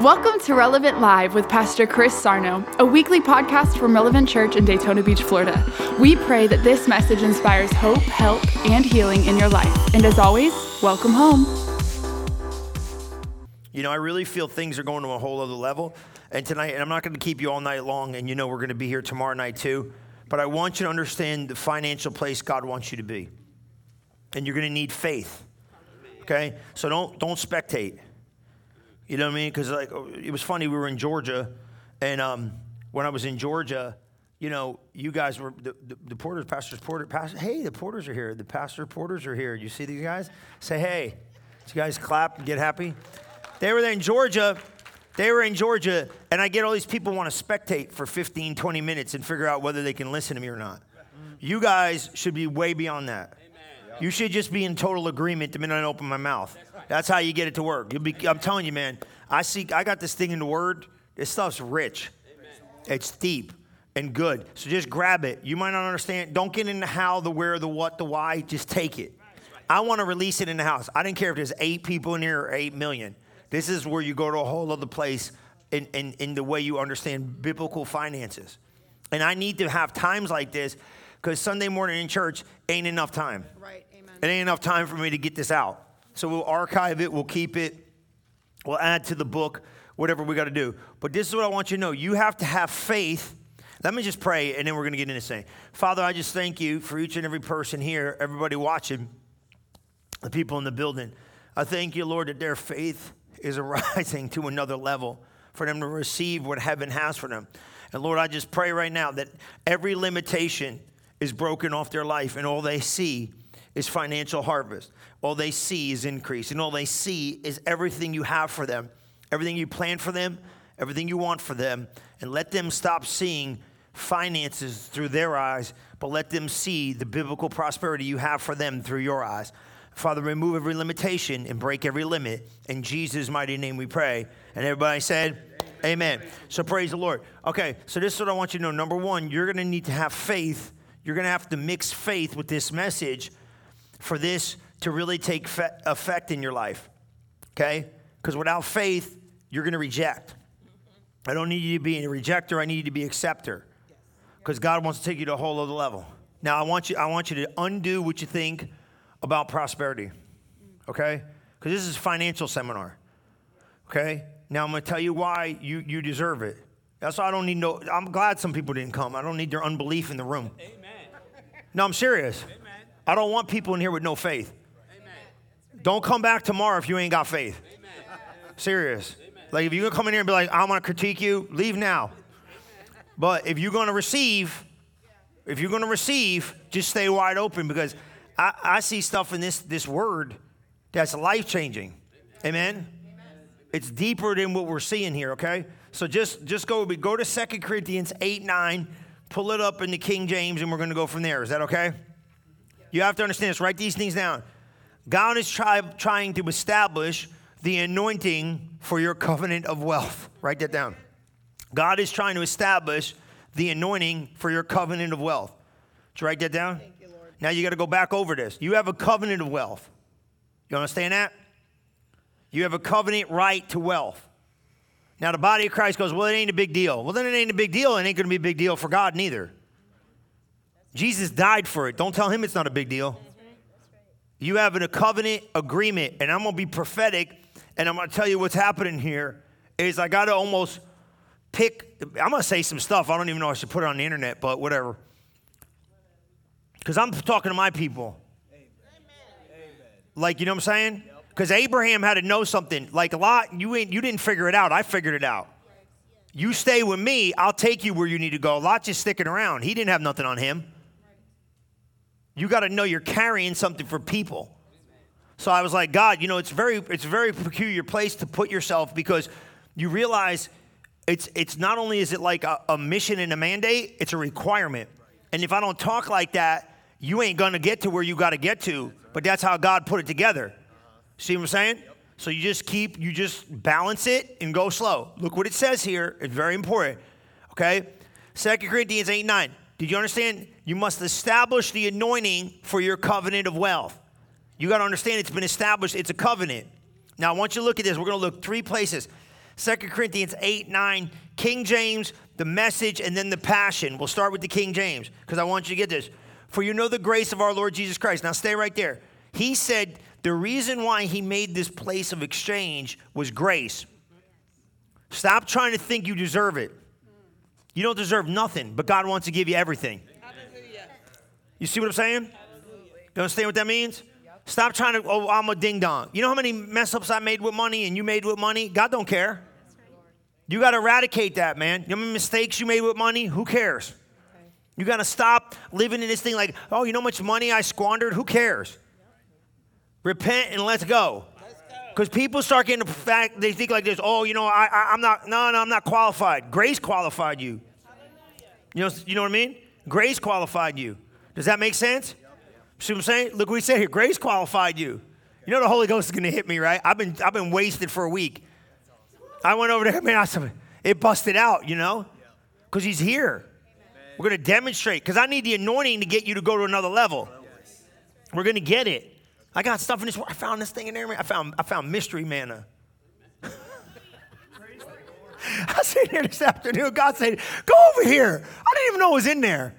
Welcome to Relevant Live with Pastor Chris Sarno, a weekly podcast from Relevant Church in Daytona Beach, Florida. We pray that this message inspires hope, help, and healing in your life. And as always, welcome home. You know, I really feel things are going to a whole other level. And tonight, and I'm not going to keep you all night long, and you know we're going to be here tomorrow night too. But I want you to understand the financial place God wants you to be. And you're going to need faith. Okay? So don't don't spectate. You know what I mean? Because like it was funny. We were in Georgia, and um, when I was in Georgia, you know, you guys were the, the, the porters, pastors, porter, pastor. Hey, the porters are here. The pastor porters are here. You see these guys? Say hey. Did you guys clap and get happy. They were there in Georgia. They were in Georgia, and I get all these people want to spectate for 15, 20 minutes and figure out whether they can listen to me or not. You guys should be way beyond that. You should just be in total agreement the minute I open my mouth. That's how you get it to work. Be, I'm telling you, man. I see. I got this thing in the Word. This stuff's rich. It's deep and good. So just grab it. You might not understand. Don't get into how, the where, the what, the why. Just take it. I want to release it in the house. I didn't care if there's eight people in here or eight million. This is where you go to a whole other place in, in, in the way you understand biblical finances. And I need to have times like this because Sunday morning in church ain't enough time. Right, amen. It ain't enough time for me to get this out. So we'll archive it, we'll keep it, we'll add to the book, whatever we got to do. But this is what I want you to know you have to have faith. Let me just pray, and then we're going to get into saying, Father, I just thank you for each and every person here, everybody watching, the people in the building. I thank you, Lord, that their faith is arising to another level for them to receive what heaven has for them. And Lord, I just pray right now that every limitation is broken off their life and all they see is financial harvest. All they see is increase. And all they see is everything you have for them, everything you plan for them, everything you want for them. And let them stop seeing finances through their eyes, but let them see the biblical prosperity you have for them through your eyes. Father, remove every limitation and break every limit. In Jesus' mighty name we pray. And everybody said, Amen. Amen. So praise the Lord. Okay, so this is what I want you to know. Number one, you're going to need to have faith. You're going to have to mix faith with this message for this to really take effect in your life. Okay? Because without faith, you're going to reject. I don't need you to be a rejecter, I need you to be acceptor. Because God wants to take you to a whole other level. Now, I want you, I want you to undo what you think about prosperity. Mm. Okay? Because this is a financial seminar. Okay? Now I'm going to tell you why you, you deserve it. That's why I don't need no. I'm glad some people didn't come. I don't need their unbelief in the room. Amen. No, I'm serious. Amen. I don't want people in here with no faith. Amen. Don't come back tomorrow if you ain't got faith. Amen. Serious. Amen. Like if you're gonna come in here and be like, I'm gonna critique you, leave now. But if you're gonna receive, if you're gonna receive, just stay wide open because I, I see stuff in this this word that's life changing. Amen. It's deeper than what we're seeing here. Okay. So just just go go to Second Corinthians eight nine, pull it up in the King James, and we're gonna go from there. Is that okay? You have to understand this. Write these things down. God is try, trying to establish the anointing for your covenant of wealth. Write that down. God is trying to establish the anointing for your covenant of wealth. Did you write that down? You, now you got to go back over this. You have a covenant of wealth. You understand that? You have a covenant right to wealth. Now the body of Christ goes, well, it ain't a big deal. Well, then it ain't a big deal. It ain't going to be a big deal for God neither. Jesus died for it. Don't tell him it's not a big deal. You have a covenant agreement, and I'm going to be prophetic, and I'm going to tell you what's happening here. Is I got to almost pick. I'm going to say some stuff. I don't even know I should put it on the internet, but whatever. Because I'm talking to my people. Like, you know what I'm saying? Because Abraham had to know something. Like a lot, you ain't you didn't figure it out. I figured it out. You stay with me, I'll take you where you need to go. Lot just sticking around. He didn't have nothing on him. You got to know you're carrying something for people. So I was like, God, you know, it's very it's a very peculiar place to put yourself because you realize it's it's not only is it like a, a mission and a mandate, it's a requirement. And if I don't talk like that, you ain't gonna get to where you got to get to. But that's how God put it together. See what I'm saying? So you just keep, you just balance it and go slow. Look what it says here. It's very important. Okay? Second Corinthians 8 9. Did you understand? You must establish the anointing for your covenant of wealth. You got to understand it's been established, it's a covenant. Now, I want you to look at this. We're going to look three places. 2 Corinthians 8, 9, King James, the message, and then the passion. We'll start with the King James because I want you to get this. For you know the grace of our Lord Jesus Christ. Now stay right there. He said the reason why he made this place of exchange was grace. Stop trying to think you deserve it. You don't deserve nothing, but God wants to give you everything. You see what I'm saying? You understand what that means? Stop trying to, oh, I'm a ding dong. You know how many mess ups I made with money and you made with money? God don't care. You got to eradicate that, man. You know how many mistakes you made with money? Who cares? You got to stop living in this thing like, oh, you know how much money I squandered? Who cares? Repent and let's go. Because people start getting the fact, they think like this, oh, you know, I, I, am not, no, no, I'm not qualified. Grace qualified you. You know, you know what I mean? Grace qualified you. Does that make sense? See what I'm saying? Look what we said here. Grace qualified you. You know the Holy Ghost is going to hit me, right? I've been, I've been wasted for a week. I went over there, man, I said, it busted out, you know? Because he's here. We're going to demonstrate. Because I need the anointing to get you to go to another level. We're going to get it. I got stuff in this. I found this thing in there. Man. I found I found mystery manna. I was sitting here this afternoon. God said, "Go over here." I didn't even know it was in there.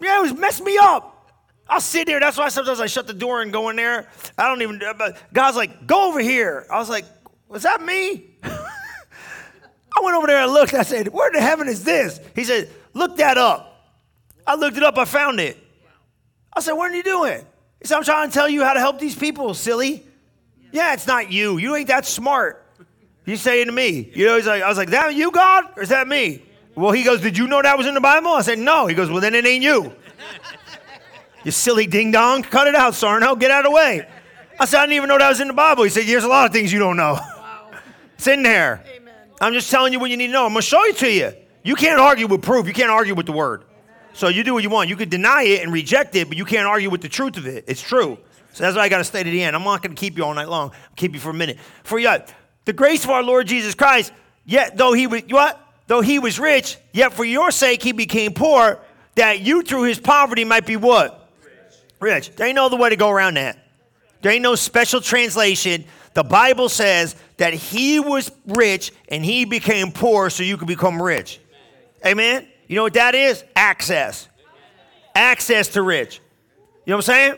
Yeah, it was messing me up. I'll sit there. That's why sometimes I shut the door and go in there. I don't even. But God's like, "Go over here." I was like, "Was that me?" I went over there and looked. I said, "Where the heaven is this?" He said, "Look that up." I looked it up. I found it. I said, "What are you doing?" He said, I'm trying to tell you how to help these people, silly. Yeah, it's not you. You ain't that smart. He's saying to me, you know, he's like, I was like, that you, God? Or is that me? Well, he goes, Did you know that was in the Bible? I said, No. He goes, Well, then it ain't you. you silly ding dong. Cut it out, Sarno. Get out of the way. I said, I didn't even know that was in the Bible. He said, There's a lot of things you don't know. Wow. it's in there. Amen. I'm just telling you what you need to know. I'm going to show it to you. You can't argue with proof, you can't argue with the word. So you do what you want. You could deny it and reject it, but you can't argue with the truth of it. It's true. So that's why I got to stay to the end. I'm not going to keep you all night long. I'll keep you for a minute. For yet, the grace of our Lord Jesus Christ, yet though he was what? Though he was rich, yet for your sake he became poor, that you through his poverty might be what? Rich. rich. There ain't no other way to go around that. There ain't no special translation. The Bible says that he was rich and he became poor so you could become rich. Amen? You know what that is? Access. Access to rich. You know what I'm saying?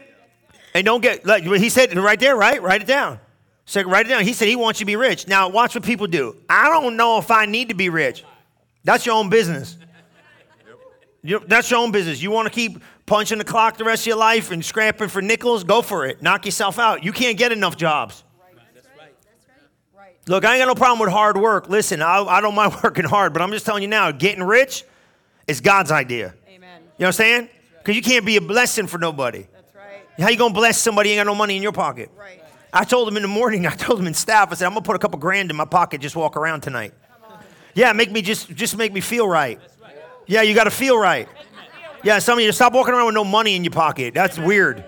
And don't get, like he said right there, right? Write it down. So write it down. He said he wants you to be rich. Now, watch what people do. I don't know if I need to be rich. That's your own business. You, that's your own business. You want to keep punching the clock the rest of your life and scrapping for nickels? Go for it. Knock yourself out. You can't get enough jobs. Look, I ain't got no problem with hard work. Listen, I, I don't mind working hard, but I'm just telling you now, getting rich it's God's idea. Amen. You know what I'm saying? Because you can't be a blessing for nobody. That's right. How you gonna bless somebody ain't got no money in your pocket? Right. I told him in the morning, I told him in staff, I said, I'm gonna put a couple grand in my pocket, just walk around tonight. Yeah, make me just just make me feel right. right. Yeah, you gotta feel right. Yeah, some of you stop walking around with no money in your pocket. That's weird.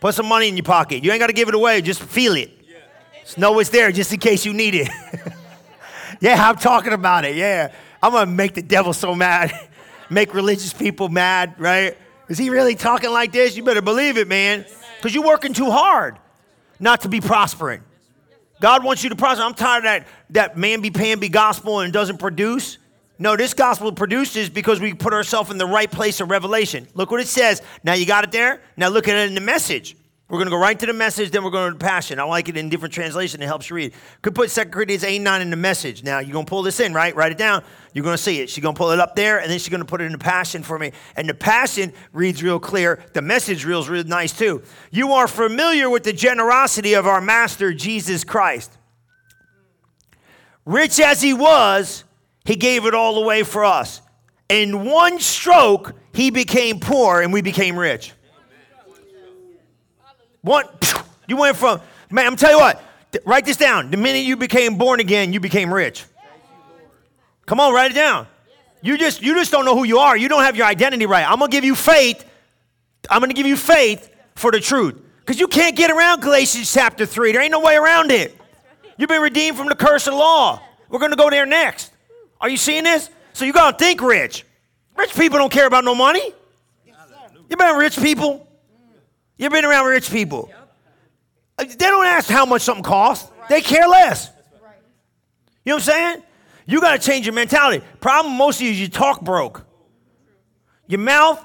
Put some money in your pocket. You ain't gotta give it away, just feel it. Just know it's there just in case you need it. yeah, I'm talking about it. Yeah. I'm gonna make the devil so mad. make religious people mad, right? Is he really talking like this? You better believe it, man. Because you're working too hard not to be prospering. God wants you to prosper. I'm tired of that, that mamby-pamby gospel and doesn't produce. No, this gospel produces because we put ourselves in the right place of revelation. Look what it says. Now you got it there? Now look at it in the message. We're going to go right to the message, then we're going to the passion. I like it in different translation. It helps you read. Could put 2 Corinthians 8 9 in the message. Now, you're going to pull this in, right? Write it down. You're going to see it. She's going to pull it up there, and then she's going to put it in the passion for me. And the passion reads real clear. The message reads real nice, too. You are familiar with the generosity of our Master, Jesus Christ. Rich as he was, he gave it all away for us. In one stroke, he became poor, and we became rich. One, you went from, man, I'm telling you what, write this down. The minute you became born again, you became rich. Come on, write it down. You just, you just don't know who you are. You don't have your identity right. I'm going to give you faith. I'm going to give you faith for the truth. Because you can't get around Galatians chapter 3. There ain't no way around it. You've been redeemed from the curse of law. We're going to go there next. Are you seeing this? So you got to think rich. Rich people don't care about no money. You been rich people? You've been around rich people. They don't ask how much something costs. They care less. You know what I'm saying? You got to change your mentality. Problem most of you is you talk broke. Your mouth,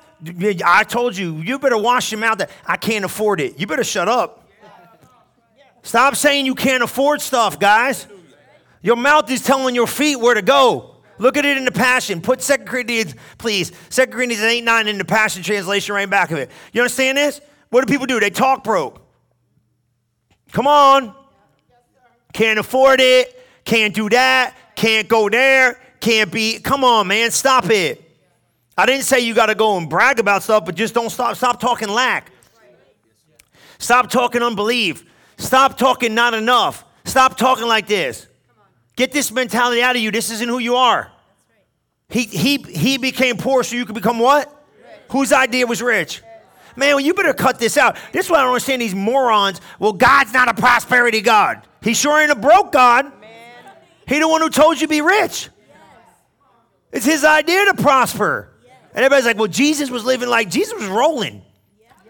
I told you, you better wash your mouth. That I can't afford it. You better shut up. Stop saying you can't afford stuff, guys. Your mouth is telling your feet where to go. Look at it in the Passion. Put 2 Corinthians, please. 2 Corinthians 8 9 in the Passion translation right back of it. You understand this? What do people do? They talk broke. Come on. Can't afford it. Can't do that. Can't go there. Can't be. Come on, man. Stop it. I didn't say you got to go and brag about stuff, but just don't stop. Stop talking lack. Stop talking unbelief. Stop talking not enough. Stop talking like this. Get this mentality out of you. This isn't who you are. He, he, he became poor so you could become what? Rich. Whose idea was rich? Man, well, you better cut this out. This is why I don't understand these morons. Well, God's not a prosperity God. He sure ain't a broke God. He the one who told you to be rich. It's his idea to prosper. And everybody's like, well, Jesus was living like Jesus was rolling.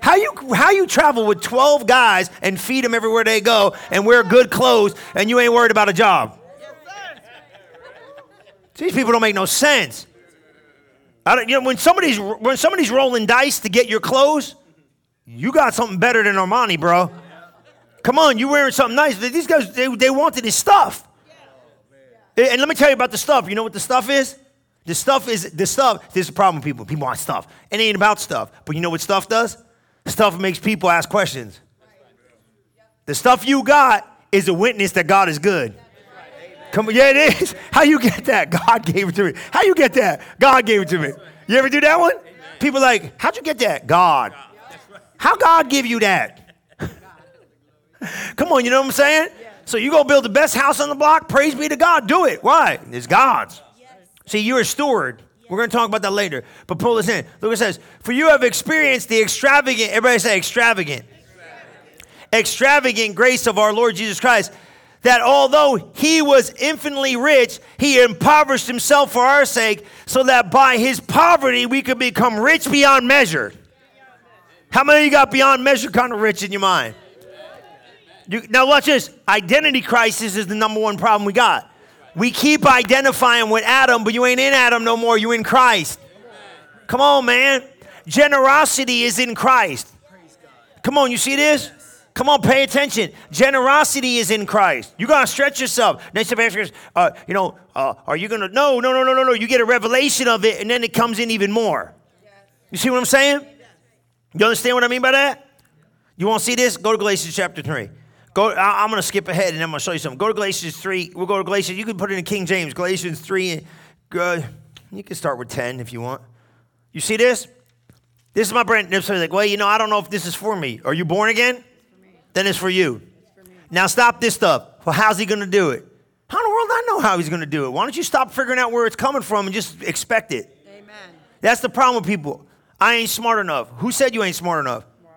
How you how you travel with 12 guys and feed them everywhere they go and wear good clothes and you ain't worried about a job? These people don't make no sense. I don't, you know, when somebody's when somebody's rolling dice to get your clothes, you got something better than Armani, bro. Come on, you wearing something nice. These guys, they, they wanted his stuff. And let me tell you about the stuff. You know what the stuff is? The stuff is the stuff. There's a problem with people. People want stuff. It ain't about stuff. But you know what stuff does? Stuff makes people ask questions. The stuff you got is a witness that God is good. Come on, yeah, it is. How you get that? God gave it to me. How you get that? God gave it to me. You ever do that one? People like, how'd you get that? God. How God give you that? Come on, you know what I'm saying? So you go build the best house on the block. Praise be to God. Do it. Why? It's God's. See, you're a steward. We're going to talk about that later. But pull this in. Look, it says, "For you have experienced the extravagant." Everybody say extravagant. Extravagant, extravagant grace of our Lord Jesus Christ that although he was infinitely rich, he impoverished himself for our sake, so that by his poverty we could become rich beyond measure. How many of you got beyond measure kind of rich in your mind? You, now, watch this. Identity crisis is the number one problem we got. We keep identifying with Adam, but you ain't in Adam no more. You in Christ. Come on, man. Generosity is in Christ. Come on, you see this? Come on, pay attention. Generosity is in Christ. You gotta stretch yourself. Next time, ask uh, you know, uh, are you gonna? No, no, no, no, no, no. You get a revelation of it, and then it comes in even more. You see what I'm saying? You understand what I mean by that? You want to see this? Go to Galatians chapter three. Go. I, am gonna skip ahead, and I'm gonna show you something. Go to Galatians three. We'll go to Galatians. You can put it in King James. Galatians three. Uh, you can start with ten if you want. You see this? This is my brand. They're like, well, you know, I don't know if this is for me. Are you born again? Then it's for you. For now stop this stuff. Well, how's he going to do it? How in the world I know how he's going to do it? Why don't you stop figuring out where it's coming from and just expect it? Amen. That's the problem with people. I ain't smart enough. Who said you ain't smart enough? Wow.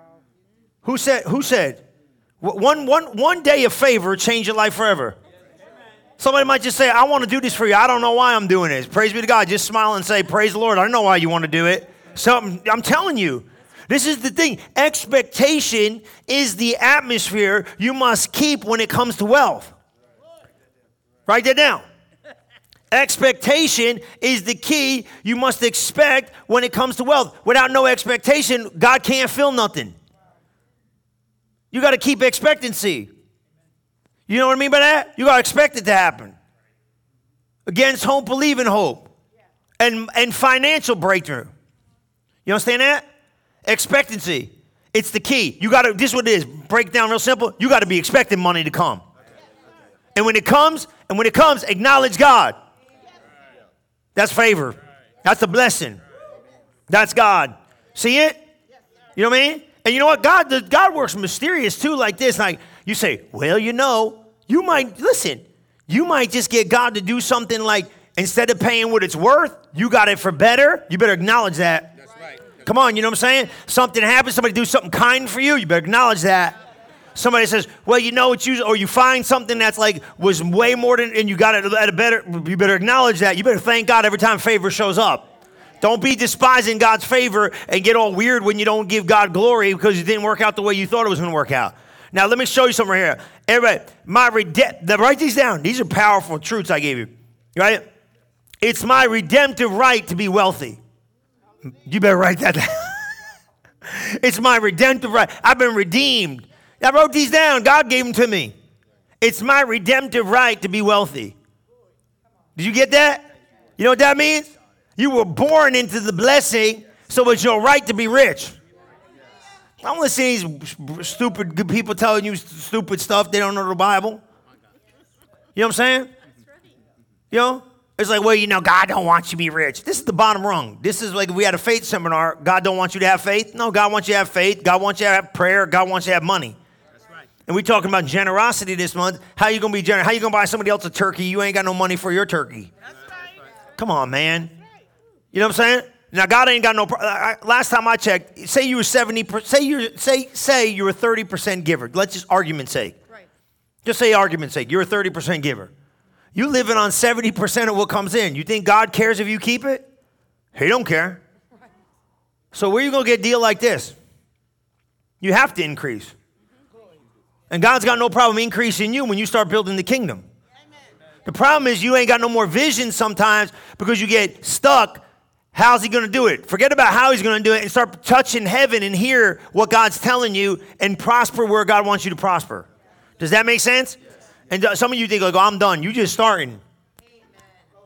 Who said? Who said? One, one, one day of favor change your life forever. Somebody might just say, I want to do this for you. I don't know why I'm doing this. Praise be to God. Just smile and say, Praise the Lord. I don't know why you want to do it. So I'm telling you, this is the thing. Expectation is the atmosphere you must keep when it comes to wealth. Write that down. Expectation is the key you must expect when it comes to wealth. Without no expectation, God can't fill nothing. You got to keep expectancy. You know what I mean by that? You got to expect it to happen. Against hope, believe in hope. And, and financial breakthrough. You understand that? Expectancy. It's the key. You got to, this is what it is. Break down real simple. You got to be expecting money to come. And when it comes, and when it comes, acknowledge God. That's favor. That's a blessing. That's God. See it? You know what I mean? And you know what? God, God works mysterious too, like this. Like you say, well, you know, you might listen. You might just get God to do something like instead of paying what it's worth, you got it for better. You better acknowledge that. Come on, you know what I'm saying? Something happens, somebody do something kind for you, you better acknowledge that. Somebody says, well, you know it's usually, or you find something that's like was way more than, and you got it at a better, you better acknowledge that. You better thank God every time favor shows up. Don't be despising God's favor and get all weird when you don't give God glory because it didn't work out the way you thought it was going to work out. Now, let me show you something right here. Everybody, my redempt, write these down. These are powerful truths I gave you, right? It's my redemptive right to be wealthy. You better write that down. it's my redemptive right. I've been redeemed. I wrote these down. God gave them to me. It's my redemptive right to be wealthy. Did you get that? You know what that means? You were born into the blessing, so it's your right to be rich. I don't listen to see these stupid people telling you stupid stuff. They don't know the Bible. You know what I'm saying? You know? It's like, well, you know, God don't want you to be rich. This is the bottom rung. This is like if we had a faith seminar, God don't want you to have faith. No, God wants you to have faith. God wants you to have prayer. God wants you to have money. That's right. And we talking about generosity this month. How you gonna be generous? How you gonna buy somebody else a turkey? You ain't got no money for your turkey. Right. Come on, man. You know what I'm saying? Now God ain't got no. last time I checked, say you were seventy. Say you say say you were thirty percent giver. Let's just argument sake. Right. Just say argument sake. You're a thirty percent giver. You living on seventy percent of what comes in. You think God cares if you keep it? He don't care. So where you gonna get a deal like this? You have to increase. And God's got no problem increasing you when you start building the kingdom. The problem is you ain't got no more vision sometimes because you get stuck How's he going to do it? Forget about how he's going to do it and start touching heaven and hear what God's telling you and prosper where God wants you to prosper. Does that make sense? And some of you think, like, oh, I'm done. You just starting.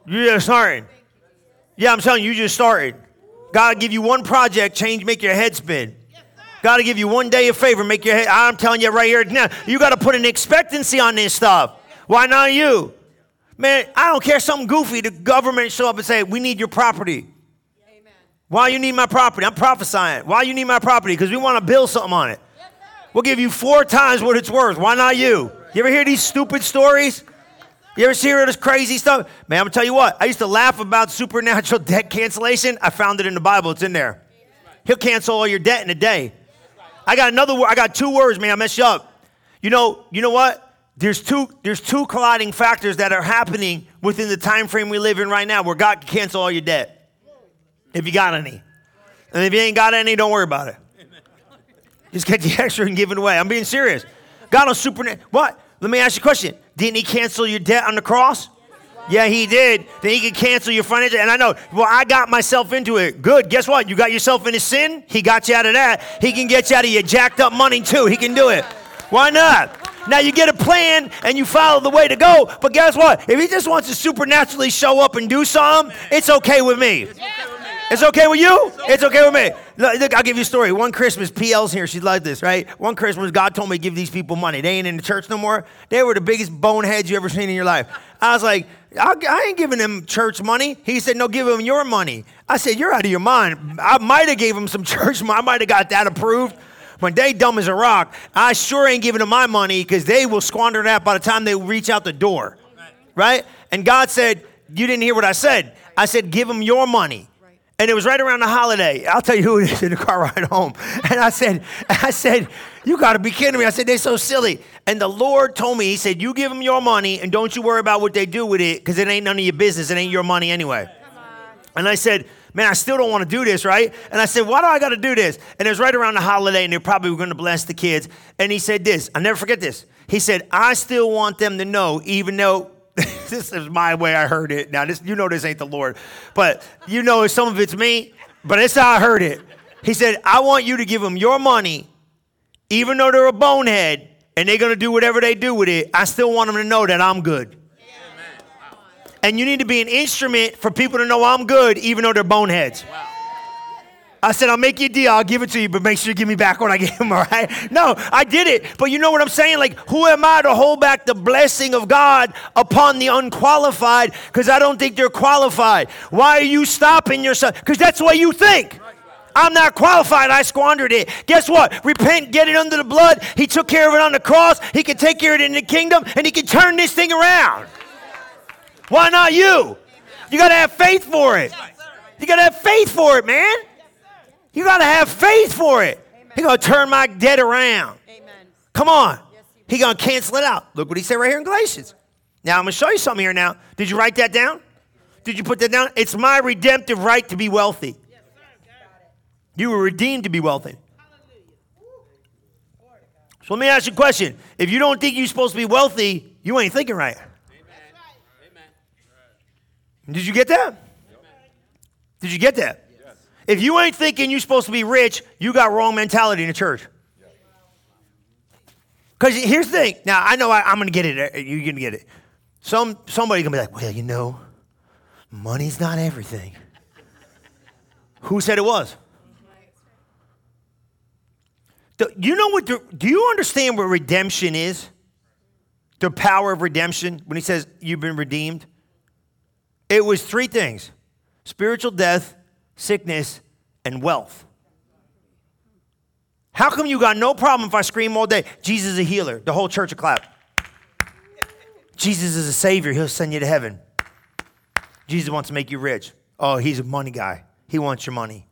You just starting. Yeah, I'm telling you, you just started. God give you one project, change, make your head spin. God to give you one day of favor, make your head. I'm telling you right here now, you got to put an expectancy on this stuff. Why not you? Man, I don't care something goofy. The government show up and say, we need your property. Amen. Why you need my property? I'm prophesying. Why you need my property? Because we want to build something on it. we'll give you four times what it's worth. Why not you? You ever hear these stupid stories? You ever see all this crazy stuff? Man, I'm gonna tell you what. I used to laugh about supernatural debt cancellation. I found it in the Bible. It's in there. He'll cancel all your debt in a day. I got another word. I got two words, man. I messed you up. You know, you know what? There's two, there's two colliding factors that are happening within the time frame we live in right now where God can cancel all your debt if you got any. And if you ain't got any, don't worry about it. Just get the extra and give it away. I'm being serious. God on super. What? Let me ask you a question. Didn't he cancel your debt on the cross? Yeah, he did. Then he can cancel your financial. And I know, well, I got myself into it. Good. Guess what? You got yourself into sin. He got you out of that. He can get you out of your jacked up money too. He can do it. Why not? Now you get a plan and you follow the way to go. But guess what? If he just wants to supernaturally show up and do something, it's okay with me. It's okay with you? It's okay with me. Look, I'll give you a story. One Christmas, PL's here. She's like this, right? One Christmas, God told me to give these people money. They ain't in the church no more. They were the biggest boneheads you ever seen in your life. I was like, I ain't giving them church money. He said, no, give them your money. I said, you're out of your mind. I might have gave them some church money. I might have got that approved. When they dumb as a rock, I sure ain't giving them my money because they will squander that by the time they reach out the door. Right? And God said, you didn't hear what I said. I said, give them your money. And it was right around the holiday. I'll tell you who it is in the car ride home. And I said, I said, you got to be kidding me. I said, they're so silly. And the Lord told me, He said, you give them your money and don't you worry about what they do with it because it ain't none of your business. It ain't your money anyway. And I said, man, I still don't want to do this, right? And I said, why do I got to do this? And it was right around the holiday and they probably were going to bless the kids. And he said this, I'll never forget this. He said, I still want them to know, even though this is my way I heard it. Now, this, you know this ain't the Lord, but you know some of it's me, but it's how I heard it. He said, I want you to give them your money, even though they're a bonehead and they're to do whatever they do with it. I still want them to know that I'm good. And you need to be an instrument for people to know I'm good, even though they're boneheads. Wow. I said, I'll make you a deal. I'll give it to you, but make sure you give me back what I gave him, all right? No, I did it. But you know what I'm saying? Like, who am I to hold back the blessing of God upon the unqualified? Because I don't think they're qualified. Why are you stopping yourself? Because that's what you think. I'm not qualified. I squandered it. Guess what? Repent, get it under the blood. He took care of it on the cross. He can take care of it in the kingdom, and he can turn this thing around. Why not you? You got to have faith for it. You got to have faith for it, man. You got to have faith for it. He's going to turn my debt around. Amen. Come on. Yes, He's going to cancel it out. Look what he said right here in Galatians. Now, I'm going to show you something here now. Did you write that down? Did you put that down? It's my redemptive right to be wealthy. Yes. You were redeemed to be wealthy. So let me ask you a question. If you don't think you're supposed to be wealthy, you ain't thinking right. Did you get that? Did you get that? If you ain't thinking you're supposed to be rich, you got wrong mentality in the church. Because here's the thing. Now I know I, am going to get it. Uh, you're going to get it. Some somebody going to be like, well, you know, money's not everything. Who said it was? Do you know what? The, do you understand what redemption is? The power of redemption when he says you've been redeemed. It was three things: spiritual death, sickness, and wealth. How come you got no problem if I scream all day, Jesus is a healer? The whole church will clap. Jesus is a savior. He'll send you to heaven. Jesus wants to make you rich. Oh, he's a money guy. He wants your money.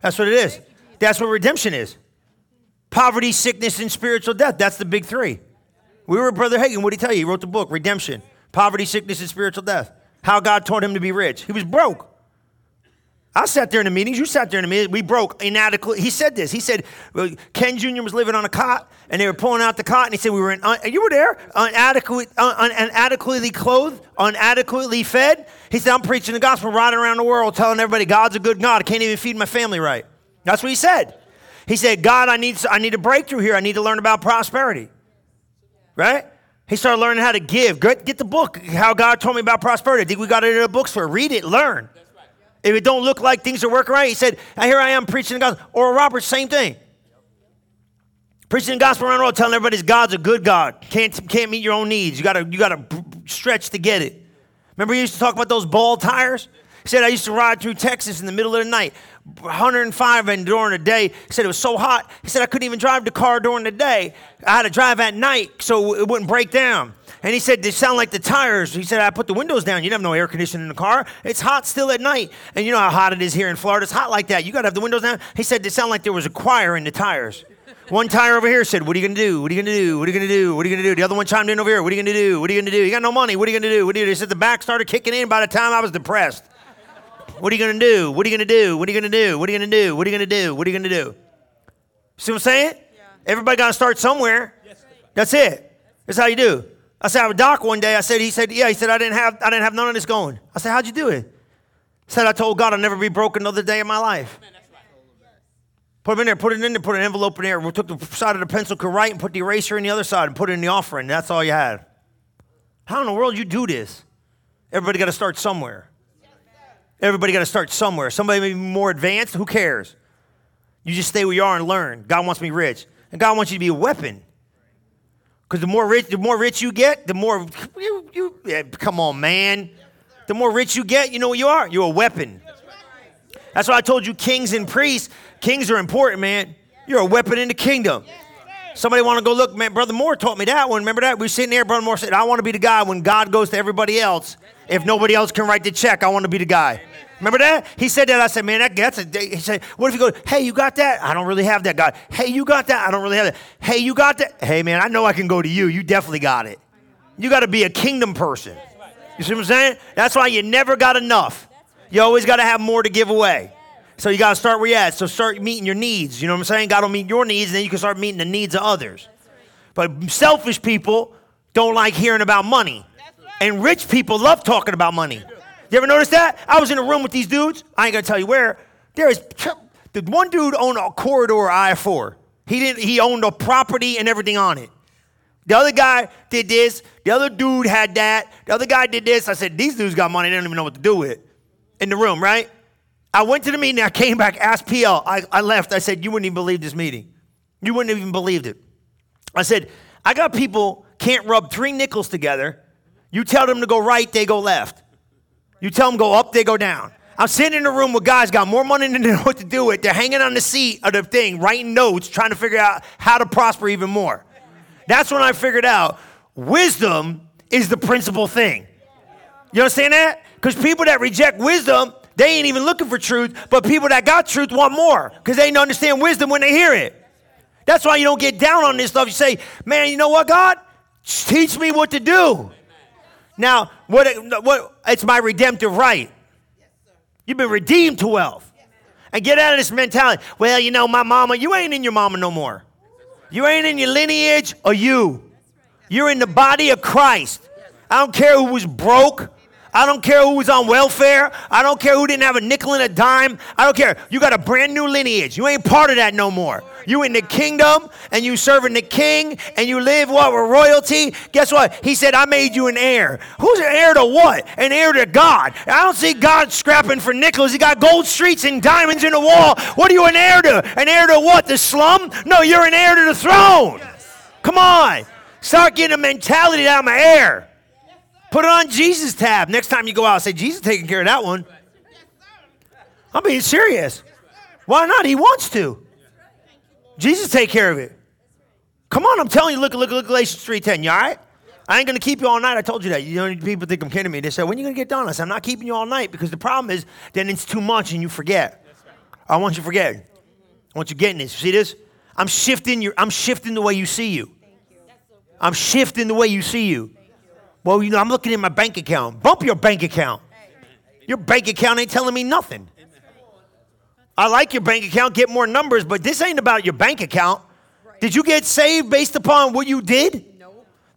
That's what it is. That's what redemption is. Poverty, sickness, and spiritual death. That's the big three. We were Brother Hagin. What did he tell you? He wrote the book, Redemption. Poverty, sickness, and spiritual death. How God taught him to be rich. He was broke. I sat there in the meetings. You sat there in the meetings. We broke inadequate. He said this. He said Ken Jr. was living on a cot, and they were pulling out the cot, and he said we were in. Un- you were there, inadequate, uh, un- inadequately clothed, inadequately fed. He said I'm preaching the gospel, riding around the world, telling everybody God's a good God. I can't even feed my family right. That's what he said. He said, God, I need, I need a breakthrough here. I need to learn about prosperity. Right? He started learning how to give. Get, the book, How God Told Me About Prosperity. I think we got it in a bookstore. Read it, learn. If it don't look like things are working right, he said, here I am preaching the gospel. Oral Roberts, same thing. Preaching the gospel around the world, telling everybody God's a good God. Can't, can't meet your own needs. You gotta, you gotta stretch to get it. Remember he used to talk about those ball tires? He said, I used to ride through Texas in the middle of the night, 105 and during the day. He said it was so hot. He said I couldn't even drive the car during the day. I had to drive at night so it wouldn't break down. And he said, they sound like the tires. He said, I put the windows down. You don't have no air conditioning in the car. It's hot still at night. And you know how hot it is here in Florida. It's hot like that. You got to have the windows down. He said, they sound like there was a choir in the tires. One tire over here said, What are you to do? What are you to do? What are you to do? What are you to do? The other one chimed in over here, What are you to do? What are you to do? You got no money. What are you to do? What are you to do? He said, The back started kicking in by the time I was depressed. What are you going to do? What are you going to do? What are you going to do? What are you going to do? What are you going to do? What are you going to do? See what I'm saying? Yeah. Everybody got to start somewhere. That's it. That's how you do. I said, I have a doc one day. I said, he said, yeah. He said, I didn't have, I didn't have none of this going. I said, how'd you do it? He said, I told God I'll never be broke another day in my life. Put them in there, put it in there, put an envelope in there. We took the side of the pencil, could write, and put the eraser in the other side and put it in the offering. That's all you had. How in the world you do this? Everybody got to start somewhere. Everybody got to start somewhere. Somebody may be more advanced. Who cares? You just stay where you are and learn. God wants me rich, and God wants you to be a weapon. Because the more rich, the more rich you get, the more you, you yeah, come on, man. The more rich you get, you know what you are? You're a weapon. That's why I told you kings and priests. Kings are important, man. You're a weapon in the kingdom. Somebody want to go look, man. Brother Moore taught me that one. Remember that? We were sitting there. Brother Moore said, I want to be the guy when God goes to everybody else. If nobody else can write the check, I want to be the guy. Remember that? He said that. I said, man, that, that's a. He said, what if you go, hey, you got that? I don't really have that, God. Hey, you got that? I don't really have that. Hey, you got that? Hey, man, I know I can go to you. You definitely got it. You got to be a kingdom person. You see what I'm saying? That's why you never got enough. You always got to have more to give away. So you got to start where you're at. So start meeting your needs. You know what I'm saying? God will meet your needs, and then you can start meeting the needs of others. But selfish people don't like hearing about money. And rich people love talking about money. You ever notice that? I was in a room with these dudes. I ain't gonna tell you where. There is the one dude owned a corridor I four. He didn't. He owned a property and everything on it. The other guy did this. The other dude had that. The other guy did this. I said, these dudes got money. They don't even know what to do with. It. In the room, right? I went to the meeting. I came back. Asked PL. I, I left. I said, you wouldn't even believe this meeting. You wouldn't even believed it. I said, I got people can't rub three nickels together. You tell them to go right, they go left. You tell them go up, they go down. I'm sitting in a room with guys got more money than they know what to do with. They're hanging on the seat of the thing, writing notes, trying to figure out how to prosper even more. That's when I figured out wisdom is the principal thing. You understand that? Because people that reject wisdom, they ain't even looking for truth, but people that got truth want more because they don't understand wisdom when they hear it. That's why you don't get down on this stuff. You say, man, you know what, God? Teach me what to do. Now, what, what, it's my redemptive right. You've been redeemed to wealth. And get out of this mentality. Well, you know, my mama, you ain't in your mama no more. You ain't in your lineage or you. You're in the body of Christ. I don't care who was broke. I don't care who was on welfare. I don't care who didn't have a nickel and a dime. I don't care. You got a brand new lineage. You ain't part of that no more. You in the kingdom and you serving the king and you live what with royalty. Guess what? He said, I made you an heir. Who's an heir to what? An heir to God. I don't see God scrapping for nickels. He got gold streets and diamonds in the wall. What are you an heir to? An heir to what? The slum? No, you're an heir to the throne. Come on. Start getting a mentality that I'm an heir. Put it on Jesus tab. Next time you go out, say, Jesus taking care of that one. I'm being serious. Why not? He wants to. Jesus take care of it. Come on, I'm telling you, look, look, look, Galatians 3.10. You all right? I ain't going to keep you all night. I told you that. You know, people think I'm kidding me. They say, when are you going to get done? I said, I'm not keeping you all night because the problem is then it's too much and you forget. I want you to forget. I want you getting this. See this? I'm shifting your, I'm shifting the way you see you. I'm shifting the way you see you. Well, you know, I'm looking at my bank account. Bump your bank account. Your bank account ain't telling me nothing. I like your bank account, get more numbers, but this ain't about your bank account. Did you get saved based upon what you did?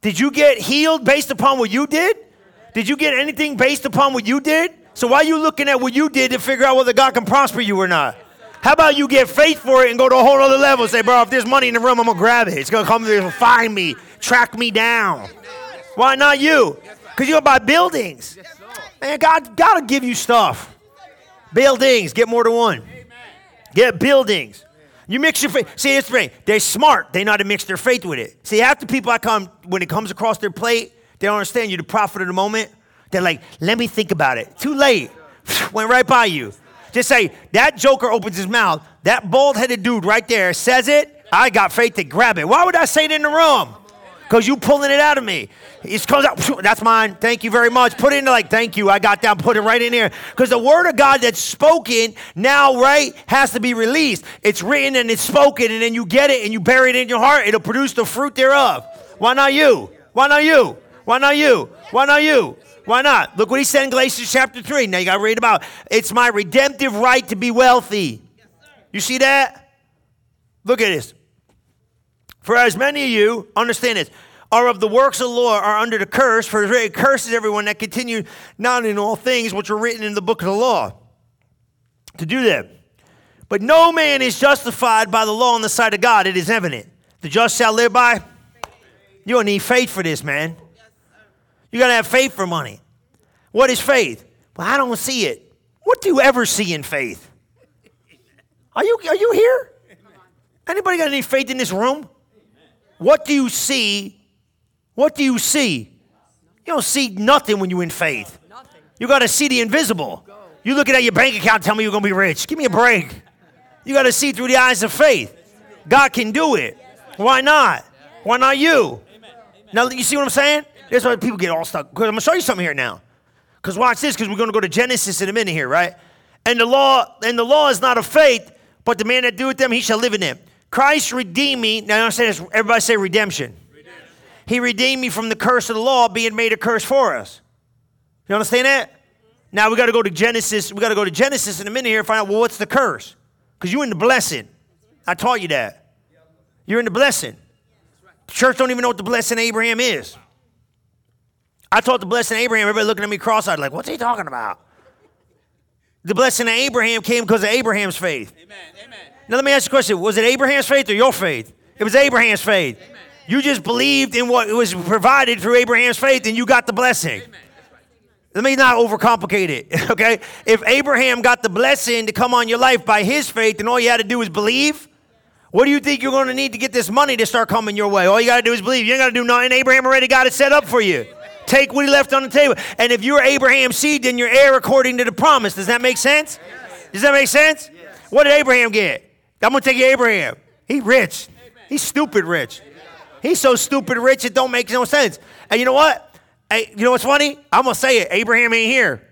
Did you get healed based upon what you did? Did you get anything based upon what you did? So why are you looking at what you did to figure out whether God can prosper you or not? How about you get faith for it and go to a whole other level? Say, bro, if there's money in the room, I'm gonna grab it. It's gonna come there, to find me, track me down. Why not you? Because you're buy buildings. Man, God, God will give you stuff. Buildings, get more than one. Get buildings. You mix your faith. See, it's thing. They're smart. They know how to mix their faith with it. See, half the people I come, when it comes across their plate, they don't understand you the prophet of the moment. They're like, let me think about it. Too late. Went right by you. Just say, that joker opens his mouth. That bald headed dude right there says it. I got faith to grab it. Why would I say it in the room? Because you pulling it out of me. It comes out, that's mine. Thank you very much. Put it in like, thank you. I got that. Put it right in here. Because the word of God that's spoken now, right, has to be released. It's written and it's spoken, and then you get it and you bury it in your heart. It'll produce the fruit thereof. Why not you? Why not you? Why not you? Why not you? Why not? Look what he said in Galatians chapter 3. Now you got to read about it's my redemptive right to be wealthy. You see that? Look at this. For as many of you, understand this, are of the works of the law are under the curse, for it curses everyone that continue not in all things which are written in the book of the law to do them. But no man is justified by the law on the side of God. It is evident. The just shall live by. You don't need faith for this, man. You got to have faith for money. What is faith? Well, I don't see it. What do you ever see in faith? Are you, are you here? Anybody got any faith in this room? What do you see? What do you see? You don't see nothing when you're in faith. You got to see the invisible. You looking at your bank account, tell me you're going to be rich. Give me a break. You got to see through the eyes of faith. God can do it. Why not? Why not you? Now, you see what I'm saying? That's why people get all stuck. Because I'm going to show you something here now. Because watch this, because we're going to go to Genesis in a minute here, right? And the law, and the law is not of faith, but the man that doeth them, he shall live in them. Christ redeemed me. Now, I understand this. Everybody say redemption. redemption. He redeemed me from the curse of the law being made a curse for us. You understand that? Now we got to go to Genesis. We got to go to Genesis in a minute here and find out, well, what's the curse? Because you're in the blessing. I taught you that. You're in the blessing. The church don't even know what the blessing Abraham is. I taught the blessing Abraham. Everybody looking at me cross-eyed like, what's he talking about? The blessing of Abraham came because of Abraham's faith. Amen. Amen. Now let me ask you a question. Was it Abraham's faith or your faith? It was Abraham's faith. Amen. You just believed in what was provided through Abraham's faith and you got the blessing. Amen. Let me not overcomplicate it, okay? If Abraham got the blessing to come on your life by his faith and all you had to do is believe, what do you think you're going to need to get this money to start coming your way? All you got to do is believe. You ain't got to do nothing. Abraham already got it set up for you. Take what he left on the table. And if you're Abraham's seed, then you're heir according to the promise. Does that make sense? Does that make sense? What did Abraham get? I'm gonna take Abraham. He rich. He's stupid rich. He's so stupid rich it don't make no sense. And you know what? Hey, you know what's funny? I'm gonna say it. Abraham ain't here.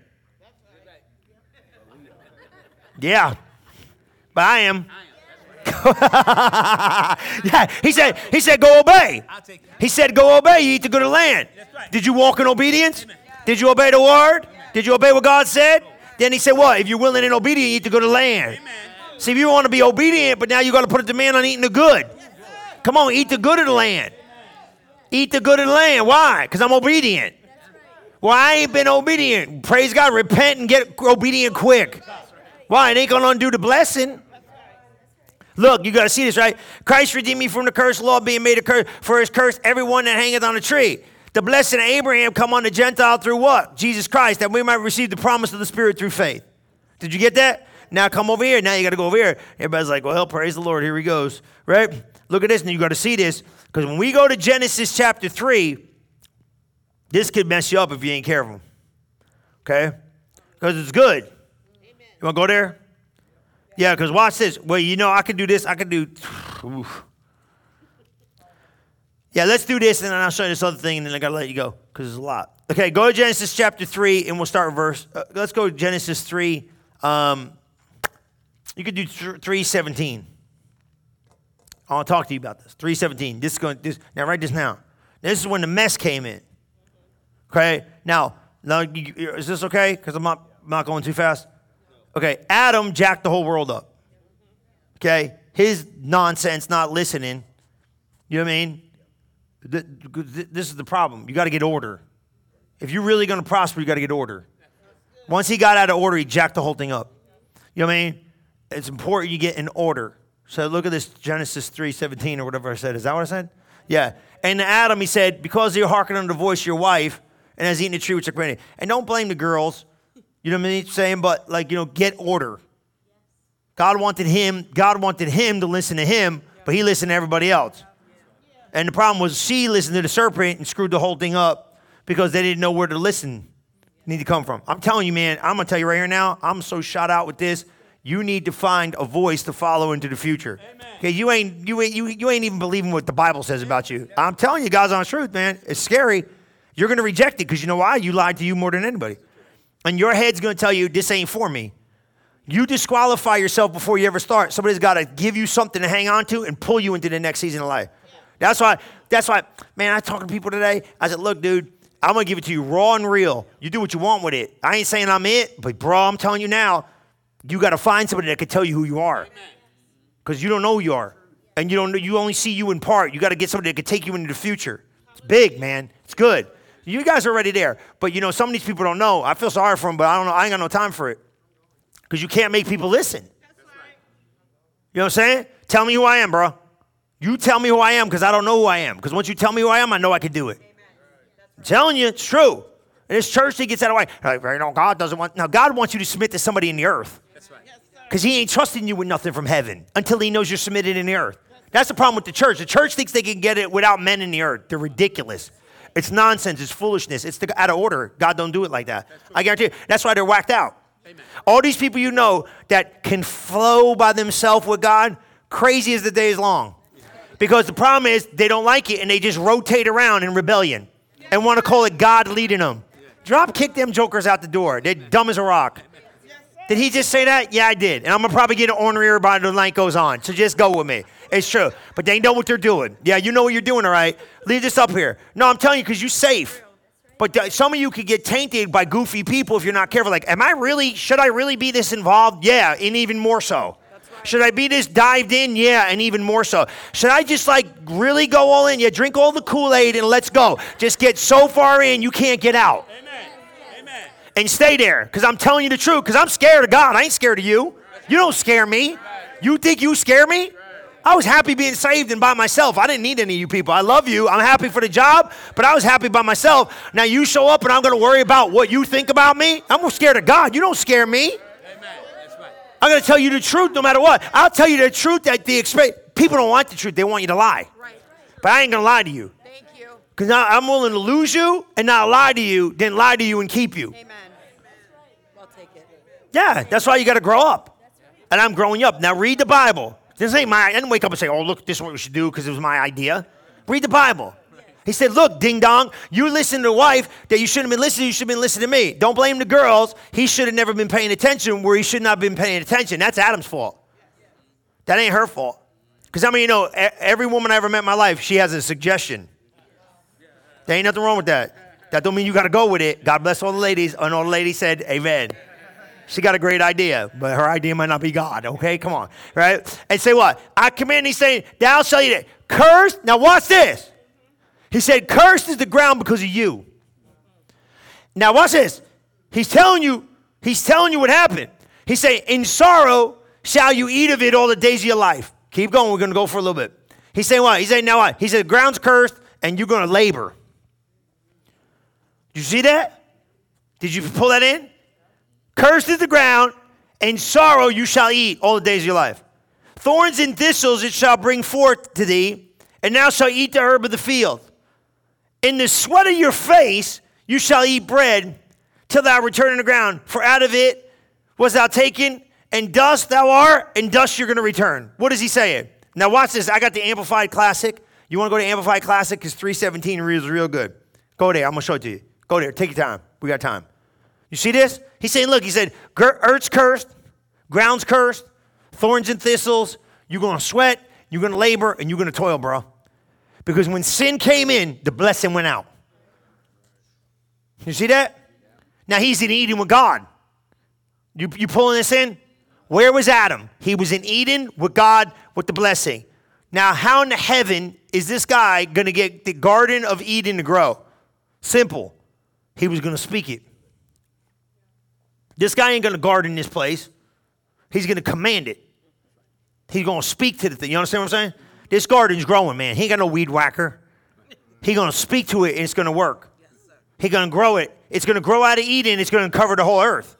Yeah, but I am. yeah, he said. He said, "Go obey." He said, "Go obey. You eat the good of the land." Did you walk in obedience? Did you obey the word? Did you obey what God said? Then he said, "What? If you're willing and obedient, you eat the good of the land." See, if you want to be obedient, but now you got to put a demand on eating the good. Come on, eat the good of the land. Eat the good of the land. Why? Because I'm obedient. Well, I ain't been obedient. Praise God. Repent and get obedient quick. Why? It ain't going to undo the blessing. Look, you got to see this, right? Christ redeemed me from the curse, law being made a curse. For his curse, everyone that hangeth on a tree. The blessing of Abraham come on the Gentile through what? Jesus Christ, that we might receive the promise of the Spirit through faith. Did you get that? Now come over here. Now you got to go over here. Everybody's like, well, praise the Lord. Here he goes. Right? Look at this, and you got to see this. Because when we go to Genesis chapter 3, this could mess you up if you ain't careful. Okay? Because it's good. Amen. You want to go there? Yeah, because watch this. Well, you know, I can do this. I can do. Oof. Yeah, let's do this, and then I'll show you this other thing, and then I got to let you go because it's a lot. Okay, go to Genesis chapter 3, and we'll start verse. Uh, let's go to Genesis 3. Um, you could do 317. I want to talk to you about this. 317. This is going this now write this down. This is when the mess came in. Okay? Now, now is this okay? Because I'm not, I'm not going too fast. Okay, Adam jacked the whole world up. Okay? His nonsense, not listening. You know what I mean? This is the problem. You got to get order. If you're really going to prosper, you got to get order. Once he got out of order, he jacked the whole thing up. You know what I mean? It's important you get in order. So look at this Genesis 3:17 or whatever I said. Is that what I said? Yeah. And Adam, he said, because you're hearkening unto the voice of your wife and has eaten the tree which I granted. And don't blame the girls. You know what I mean? Saying, but like, you know, get order. God wanted him, God wanted him to listen to him, but he listened to everybody else. And the problem was she listened to the serpent and screwed the whole thing up because they didn't know where to listen, need to come from. I'm telling you, man, I'm gonna tell you right here now, I'm so shot out with this. You need to find a voice to follow into the future. Okay, you ain't you ain't you, you ain't even believing what the Bible says about you. I'm telling you, God's honest truth, man. It's scary. You're gonna reject it because you know why? You lied to you more than anybody. And your head's gonna tell you this ain't for me. You disqualify yourself before you ever start. Somebody's got to give you something to hang on to and pull you into the next season of life. That's why, that's why, man, I talk to people today. I said, look, dude, I'm gonna give it to you raw and real. You do what you want with it. I ain't saying I'm it, but bro, I'm telling you now, you got to find somebody that can tell you who you are, because you don't know who you are, and you don't. You only see you in part. You got to get somebody that can take you into the future. It's big, man. It's good. You guys are already there, but you know some of these people don't know. I feel sorry for them, but I don't know. I ain't got no time for it, because you can't make people listen. You know what I'm saying? Tell me who I am, bro. You tell me who I am because I don't know who I am. Because once you tell me who I am, I know I can do it. I'm telling you, it's true. And this church thing gets out of the way. Like, you know, God doesn't want. Now, God wants you to submit to somebody in the earth. Because He ain't trusting you with nothing from heaven until He knows you're submitted in the earth. That's the problem with the church. The church thinks they can get it without men in the earth. They're ridiculous. It's nonsense. It's foolishness. It's the, out of order. God don't do it like that. I guarantee you. That's why they're whacked out. Amen. All these people you know that can flow by themselves with God, crazy as the day is long. Because the problem is they don't like it and they just rotate around in rebellion and want to call it God leading them. Drop kick them jokers out the door. They're dumb as a rock. Did he just say that? Yeah, I did. And I'm to probably get an ornery by the night goes on. So just go with me. It's true. But they know what they're doing. Yeah, you know what you're doing, all right? Leave this up here. No, I'm telling you because you're safe. But some of you could get tainted by goofy people if you're not careful. Like, am I really, should I really be this involved? Yeah, and even more so. Should I be this dived in? Yeah, and even more so. Should I just like really go all in? Yeah, drink all the Kool Aid and let's go. Just get so far in you can't get out. Amen. And stay there because I'm telling you the truth because I'm scared of God. I ain't scared of you. You don't scare me. You think you scare me? I was happy being saved and by myself. I didn't need any of you people. I love you. I'm happy for the job, but I was happy by myself. Now you show up and I'm going to worry about what you think about me. I'm scared of God. You don't scare me. I'm going to tell you the truth no matter what. I'll tell you the truth that the people don't want the truth. They want you to lie. Right. But I ain't going to lie to you. Thank you. Because I'm willing to lose you and not lie to you than lie to you and keep you. Amen. Yeah, that's why you got to grow up. And I'm growing up. Now read the Bible. This ain't my, I didn't wake up and say, oh, look, this is what we should do because it was my idea. Read the Bible. He said, Look, ding dong, you listen to the wife that you shouldn't have been listening, to, you should have been listening to me. Don't blame the girls. He should have never been paying attention where he should not have been paying attention. That's Adam's fault. That ain't her fault. Because I many you know, every woman I ever met in my life, she has a suggestion. There ain't nothing wrong with that. That don't mean you got to go with it. God bless all the ladies. And all the ladies said, Amen. She got a great idea, but her idea might not be God, okay? Come on, right? And say what? I command, he's saying, Thou shalt eat it. Cursed, now watch this. He said, Cursed is the ground because of you. Now watch this. He's telling you, he's telling you what happened. He saying, In sorrow shall you eat of it all the days of your life. Keep going, we're gonna go for a little bit. He's saying what? He's saying, now what? He said, the ground's cursed and you're gonna labor. You see that? Did you pull that in? Cursed is the ground, and sorrow you shall eat all the days of your life. Thorns and thistles it shall bring forth to thee, and thou shalt eat the herb of the field. In the sweat of your face you shall eat bread till thou return in the ground, for out of it was thou taken, and dust thou art, and dust you're going to return. What is he saying? Now watch this. I got the Amplified Classic. You want to go to Amplified Classic? Because 317 reads real good. Go there. I'm going to show it to you. Go there. Take your time. We got time. You see this? He's saying, look, he said, earth's cursed, ground's cursed, thorns and thistles. You're going to sweat, you're going to labor, and you're going to toil, bro. Because when sin came in, the blessing went out. You see that? Now he's in Eden with God. You, you pulling this in? Where was Adam? He was in Eden with God with the blessing. Now, how in the heaven is this guy going to get the Garden of Eden to grow? Simple. He was going to speak it. This guy ain't going to garden this place. He's going to command it. He's going to speak to the thing. You understand what I'm saying? This garden's growing, man. He ain't got no weed whacker. He's going to speak to it and it's going to work. He's going to grow it. It's going to grow out of Eden. It's going to cover the whole earth.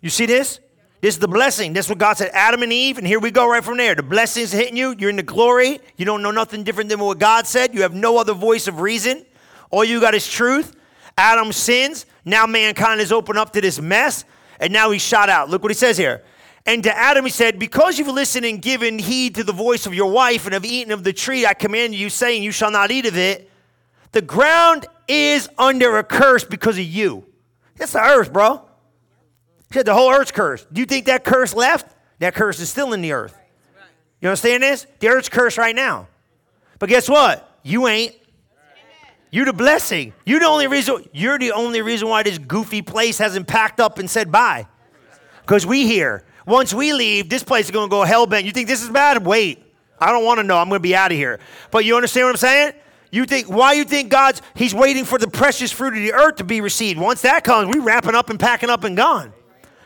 You see this? This is the blessing. This is what God said, Adam and Eve, and here we go right from there. The blessing's hitting you. You're in the glory. You don't know nothing different than what God said. You have no other voice of reason. All you got is truth. Adam sins. Now mankind is open up to this mess and now he's shot out. Look what he says here. And to Adam he said, Because you've listened and given heed to the voice of your wife and have eaten of the tree I command you, saying, You shall not eat of it, the ground is under a curse because of you. That's the earth, bro. He said the whole earth's cursed. Do you think that curse left? That curse is still in the earth. You understand this? The earth's cursed right now. But guess what? You ain't. You're the blessing. You're the only reason. You're the only reason why this goofy place hasn't packed up and said bye. Because we here. Once we leave, this place is going to go hell bent. You think this is bad? Wait. I don't want to know. I'm going to be out of here. But you understand what I'm saying? You think why you think God's He's waiting for the precious fruit of the earth to be received. Once that comes, we wrapping up and packing up and gone.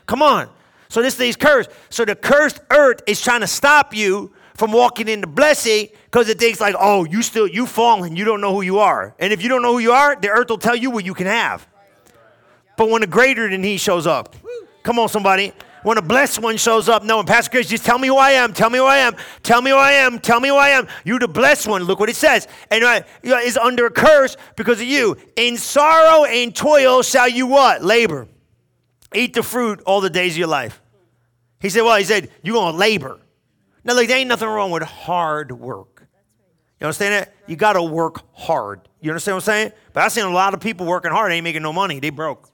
Come on. So this thing's cursed. So the cursed earth is trying to stop you from walking into blessing because it thinks like, oh, you still you falling, you don't know who you are. And if you don't know who you are, the earth will tell you what you can have. But when a greater than he shows up, come on, somebody. When a blessed one shows up, no, and Pastor Chris, just tell me who I am, tell me who I am, tell me who I am, tell me who I am. You're the blessed one. Look what it says. And uh, is under a curse because of you. In sorrow and toil shall you what? Labor. Eat the fruit all the days of your life. He said, well, he said, you're going to labor. Now, look, there ain't nothing wrong with hard work. You understand that? You got to work hard. You understand what I'm saying? But I've seen a lot of people working hard, ain't making no money. They broke.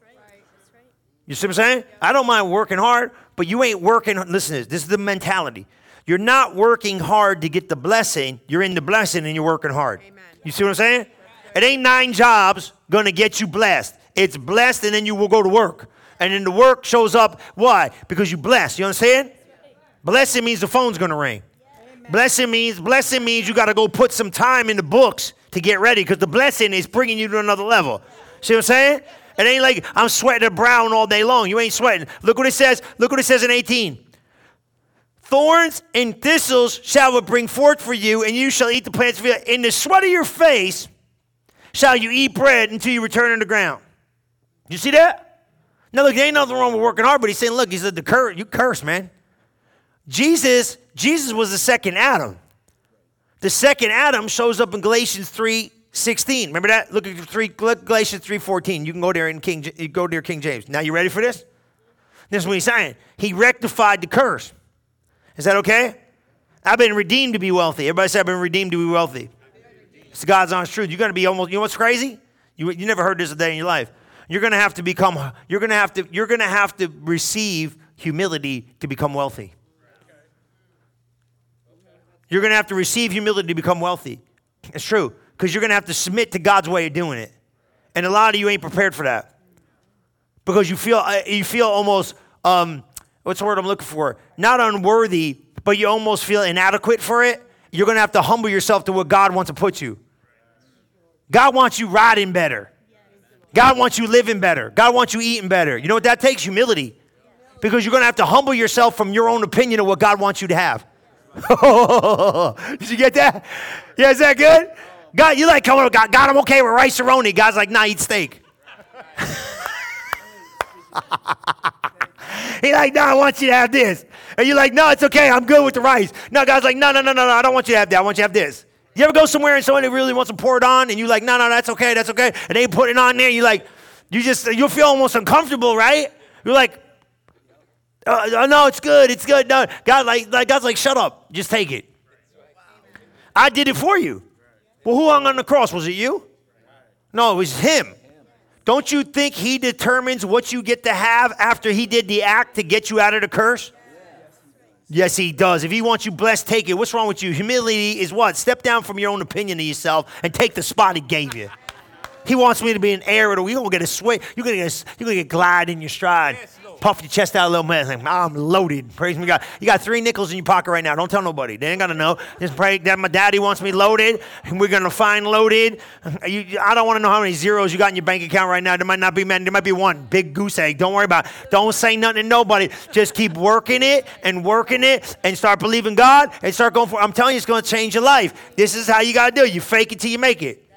You see what I'm saying? I don't mind working hard, but you ain't working. Listen to this. This is the mentality. You're not working hard to get the blessing. You're in the blessing and you're working hard. Amen. You see what I'm saying? It ain't nine jobs going to get you blessed. It's blessed and then you will go to work. And then the work shows up. Why? Because you blessed. You understand? Blessing means the phone's going to ring. Blessing means blessing means you got to go put some time in the books to get ready because the blessing is bringing you to another level. See what I'm saying? It ain't like I'm sweating a brown all day long. You ain't sweating. Look what it says. Look what it says in 18. Thorns and thistles shall it bring forth for you, and you shall eat the plants of it. In the sweat of your face shall you eat bread until you return to the ground. You see that? Now look, there ain't nothing wrong with working hard, but he's saying, look, he said the curse, you curse, man. Jesus, Jesus was the second Adam. The second Adam shows up in Galatians 3 16. Remember that? Look at three, Galatians 3 14. You can go there in King, you go there King James. Now, you ready for this? This is what he's saying. He rectified the curse. Is that okay? I've been redeemed to be wealthy. Everybody say, I've been redeemed to be wealthy. It's God's honest truth. You're going to be almost, you know what's crazy? You, you never heard this a day in your life. You're going to have to become, you're going to have to, you're going to have to receive humility to become wealthy. You're going to have to receive humility to become wealthy. It's true, because you're going to have to submit to God's way of doing it. And a lot of you ain't prepared for that. Because you feel, uh, you feel almost um, what's the word I'm looking for? Not unworthy, but you almost feel inadequate for it, you're going to have to humble yourself to what God wants to put you. God wants you riding better. God wants you living better. God wants you eating better. You know what that takes? Humility. Because you're going to have to humble yourself from your own opinion of what God wants you to have. Did you get that? Yeah, is that good? God, you like, come on, God, God I'm okay with rice roni. God's like, nah, eat steak. He like, no, I want you to have this. And you're like, no, it's okay. I'm good with the rice. No, God's like, no, no, no, no, no. I don't want you to have that. I want you to have this. You ever go somewhere and someone really wants to pour it on and you're like, no, no, that's okay, that's okay. And they put it on there. You like, you just, you feel almost uncomfortable, right? You're like, uh, no, it's good, it's good. No, God, like, like, God's like, shut up, just take it. I did it for you. Well, who hung on the cross? Was it you? No, it was him. Don't you think he determines what you get to have after he did the act to get you out of the curse? Yes, he does. If he wants you blessed, take it. What's wrong with you? Humility is what? Step down from your own opinion of yourself and take the spot he gave you. He wants me to be an heir the. You're gonna get a sway. You're gonna get. You're gonna get glide in your stride. Yes, puff your chest out a little bit. Like, I'm loaded. Praise me God. You got three nickels in your pocket right now. Don't tell nobody. They ain't gonna know. Just pray that my daddy wants me loaded, and we're to find loaded. You, I don't want to know how many zeros you got in your bank account right now. There might not be many. There might be one. Big goose egg. Don't worry about it. Don't say nothing to nobody. Just keep working it and working it and start believing God and start going for. I'm telling you, it's to change your life. This is how you got to do it. You fake it till you make it.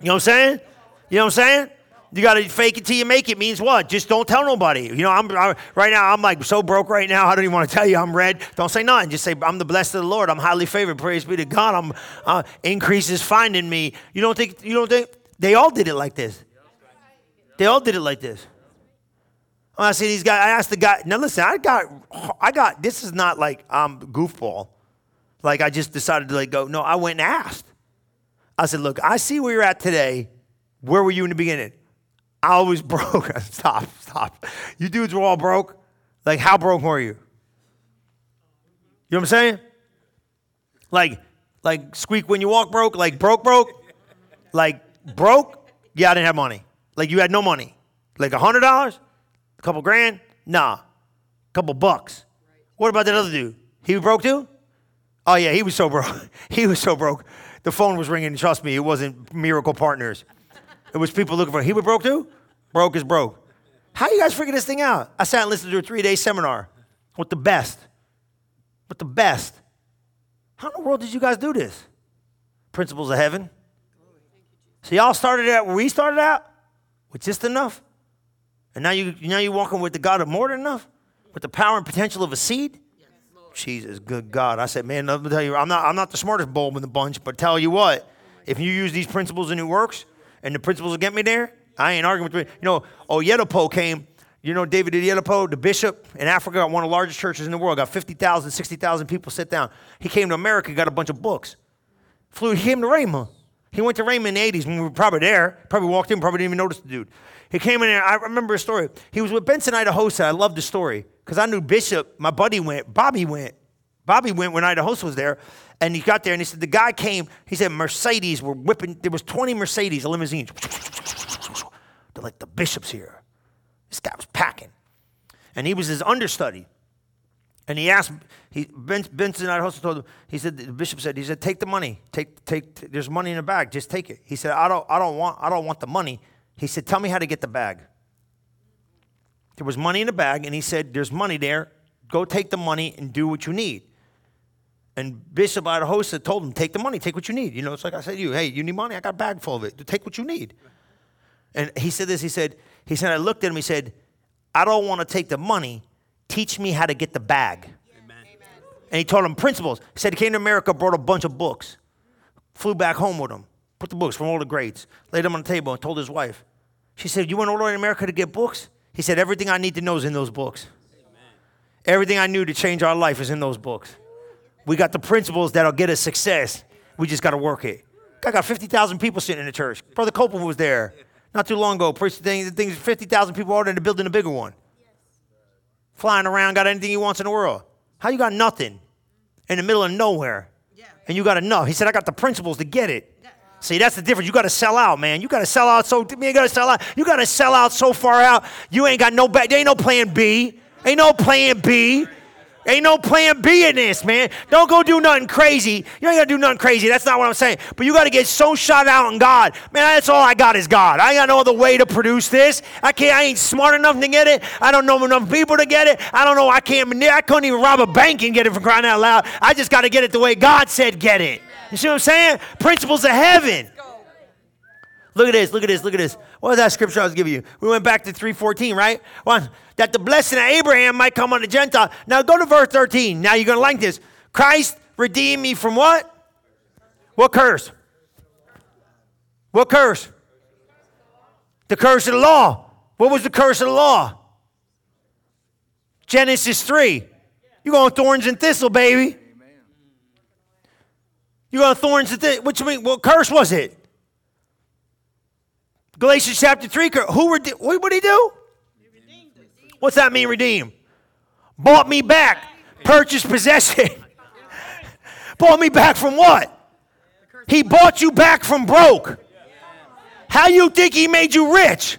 You know what I'm saying? You know what I'm saying? You got to fake it till you make it means what? Just don't tell nobody. You know, I'm I, right now. I'm like so broke right now. I don't even want to tell you I'm red. Don't say nothing. Just say I'm the blessed of the Lord. I'm highly favored. Praise be to God. I'm uh, increase is finding me. You don't think? You don't think? They all did it like this. They all did it like this. I see these guys. I asked the guy. Now listen, I got, I got. This is not like I'm goofball. Like I just decided to like go. No, I went and asked. I said, look, I see where you're at today. Where were you in the beginning? I was broke. stop, stop. You dudes were all broke. Like, how broke were you? You know what I'm saying? Like, like squeak when you walk broke, like broke, broke, like broke. Yeah, I didn't have money. Like you had no money. Like a hundred dollars, a couple grand. Nah, a couple bucks. What about that other dude? He was broke too. Oh yeah, he was so broke. he was so broke. The phone was ringing. Trust me, it wasn't Miracle Partners. It was people looking for. He was broke too. Broke is broke. How you guys figure this thing out? I sat and listened to a three day seminar with the best. With the best. How in the world did you guys do this? Principles of heaven. So y'all started out where we started out with just enough, and now you now you're walking with the God of more than enough, with the power and potential of a seed. Jesus, good God! I said, man, let me tell you, I'm not I'm not the smartest bulb in the bunch, but tell you what, if you use these principles and it works, and the principles will get me there, I ain't arguing with you. You know, oh, Oyedepo came. You know David Oyedepo, the bishop in Africa, one of the largest churches in the world, got 50,000, 60,000 people sit down. He came to America, got a bunch of books. Flew, came to Rhema. He went to Rhema in the 80s when we were probably there. Probably walked in, probably didn't even notice the dude. He came in there. I remember a story. He was with Benson Idahosa. I love the story because I knew Bishop, my buddy went, Bobby went. Bobby went when Idahosa was there. And he got there and he said, the guy came, he said, Mercedes were whipping, there was 20 Mercedes, limousines. They're like, the bishop's here. This guy was packing. And he was his understudy. And he asked, he, ben, Benson Idahosa told him, he said, the bishop said, he said, take the money. Take, take, there's money in the bag. Just take it. He said, I don't, I don't want, I don't want the money. He said, tell me how to get the bag. There was money in the bag, and he said, there's money there. Go take the money and do what you need. And Bishop Idahosa told him, take the money, take what you need. You know, it's like I said to you, hey, you need money? I got a bag full of it. Take what you need. And he said this, he said, he said, I looked at him, he said, I don't want to take the money. Teach me how to get the bag. Amen. And he told him principles. He said he came to America, brought a bunch of books, flew back home with him, put the books from all the grades, laid them on the table, and told his wife. She said, You went all the way to America to get books? He said, Everything I need to know is in those books. Amen. Everything I knew to change our life is in those books. We got the principles that'll get us success. We just got to work it. I got 50,000 people sitting in the church. Brother Copeland was there not too long ago. Preached the things 50,000 people ordered to building a bigger one. Flying around, got anything he wants in the world. How you got nothing in the middle of nowhere? And you got enough. He said, I got the principles to get it. See, that's the difference. You got to sell out, man. You got to sell out so you got to sell out. You got to sell out so far out. You ain't got no back. There ain't no plan B. Ain't no plan B. Ain't no plan B in this, man. Don't go do nothing crazy. You ain't gotta do nothing crazy. That's not what I'm saying. But you gotta get so shot out in God. Man, that's all I got is God. I ain't got no other way to produce this. I can't, I ain't smart enough to get it. I don't know enough people to get it. I don't know, I can't, I couldn't even rob a bank and get it from crying out loud. I just gotta get it the way God said get it. You see what I'm saying? Principles of heaven. Look at this, look at this, look at this. What was that scripture I was giving you? We went back to 314, right? One, that the blessing of Abraham might come on the Gentile. Now go to verse 13. Now you're going to like this. Christ redeemed me from what? What curse? What curse? The curse of the law. What was the curse of the law? Genesis 3. You're going thorns and thistle, baby. You're going thorns and thistle. What you mean? What curse was it? Galatians chapter 3, who rede- what did he do? What's that mean, redeem? Bought me back, purchased possession. bought me back from what? He bought you back from broke. How you think he made you rich?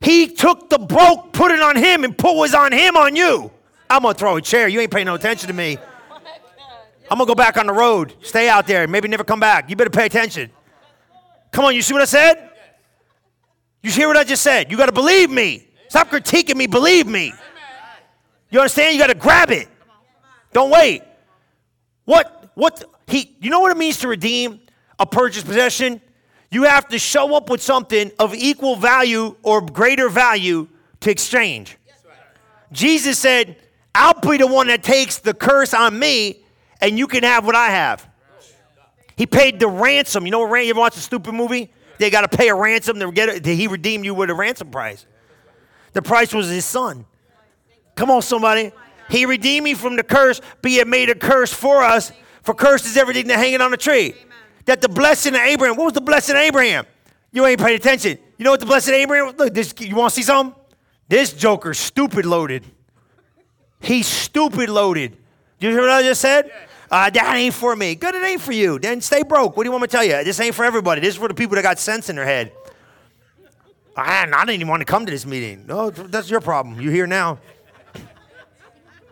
He took the broke, put it on him, and put was on him on you. I'm gonna throw a chair. You ain't paying no attention to me. I'm gonna go back on the road. Stay out there. Maybe never come back. You better pay attention. Come on, you see what I said? You hear what I just said? You got to believe me. Stop critiquing me, believe me. You understand? You got to grab it. Don't wait. What what he you know what it means to redeem a purchased possession? You have to show up with something of equal value or greater value to exchange. Jesus said, I'll be the one that takes the curse on me, and you can have what I have. He paid the ransom. You know what? ransom? You ever watch a stupid movie? They got to pay a ransom to get it. He redeemed you with a ransom price. The price was his son. Come on, somebody. He redeemed me from the curse, be it made a curse for us. For curse is everything that hanging on the tree. That the blessing of Abraham, what was the blessing of Abraham? You ain't paying attention. You know what the blessing of Abraham? Look, this, you want to see something? This joker stupid loaded. He's stupid loaded. Do you hear what I just said? Uh, that ain't for me. Good, it ain't for you. Then stay broke. What do you want me to tell you? This ain't for everybody. This is for the people that got sense in their head. I, didn't even want to come to this meeting. No, that's your problem. You're here now.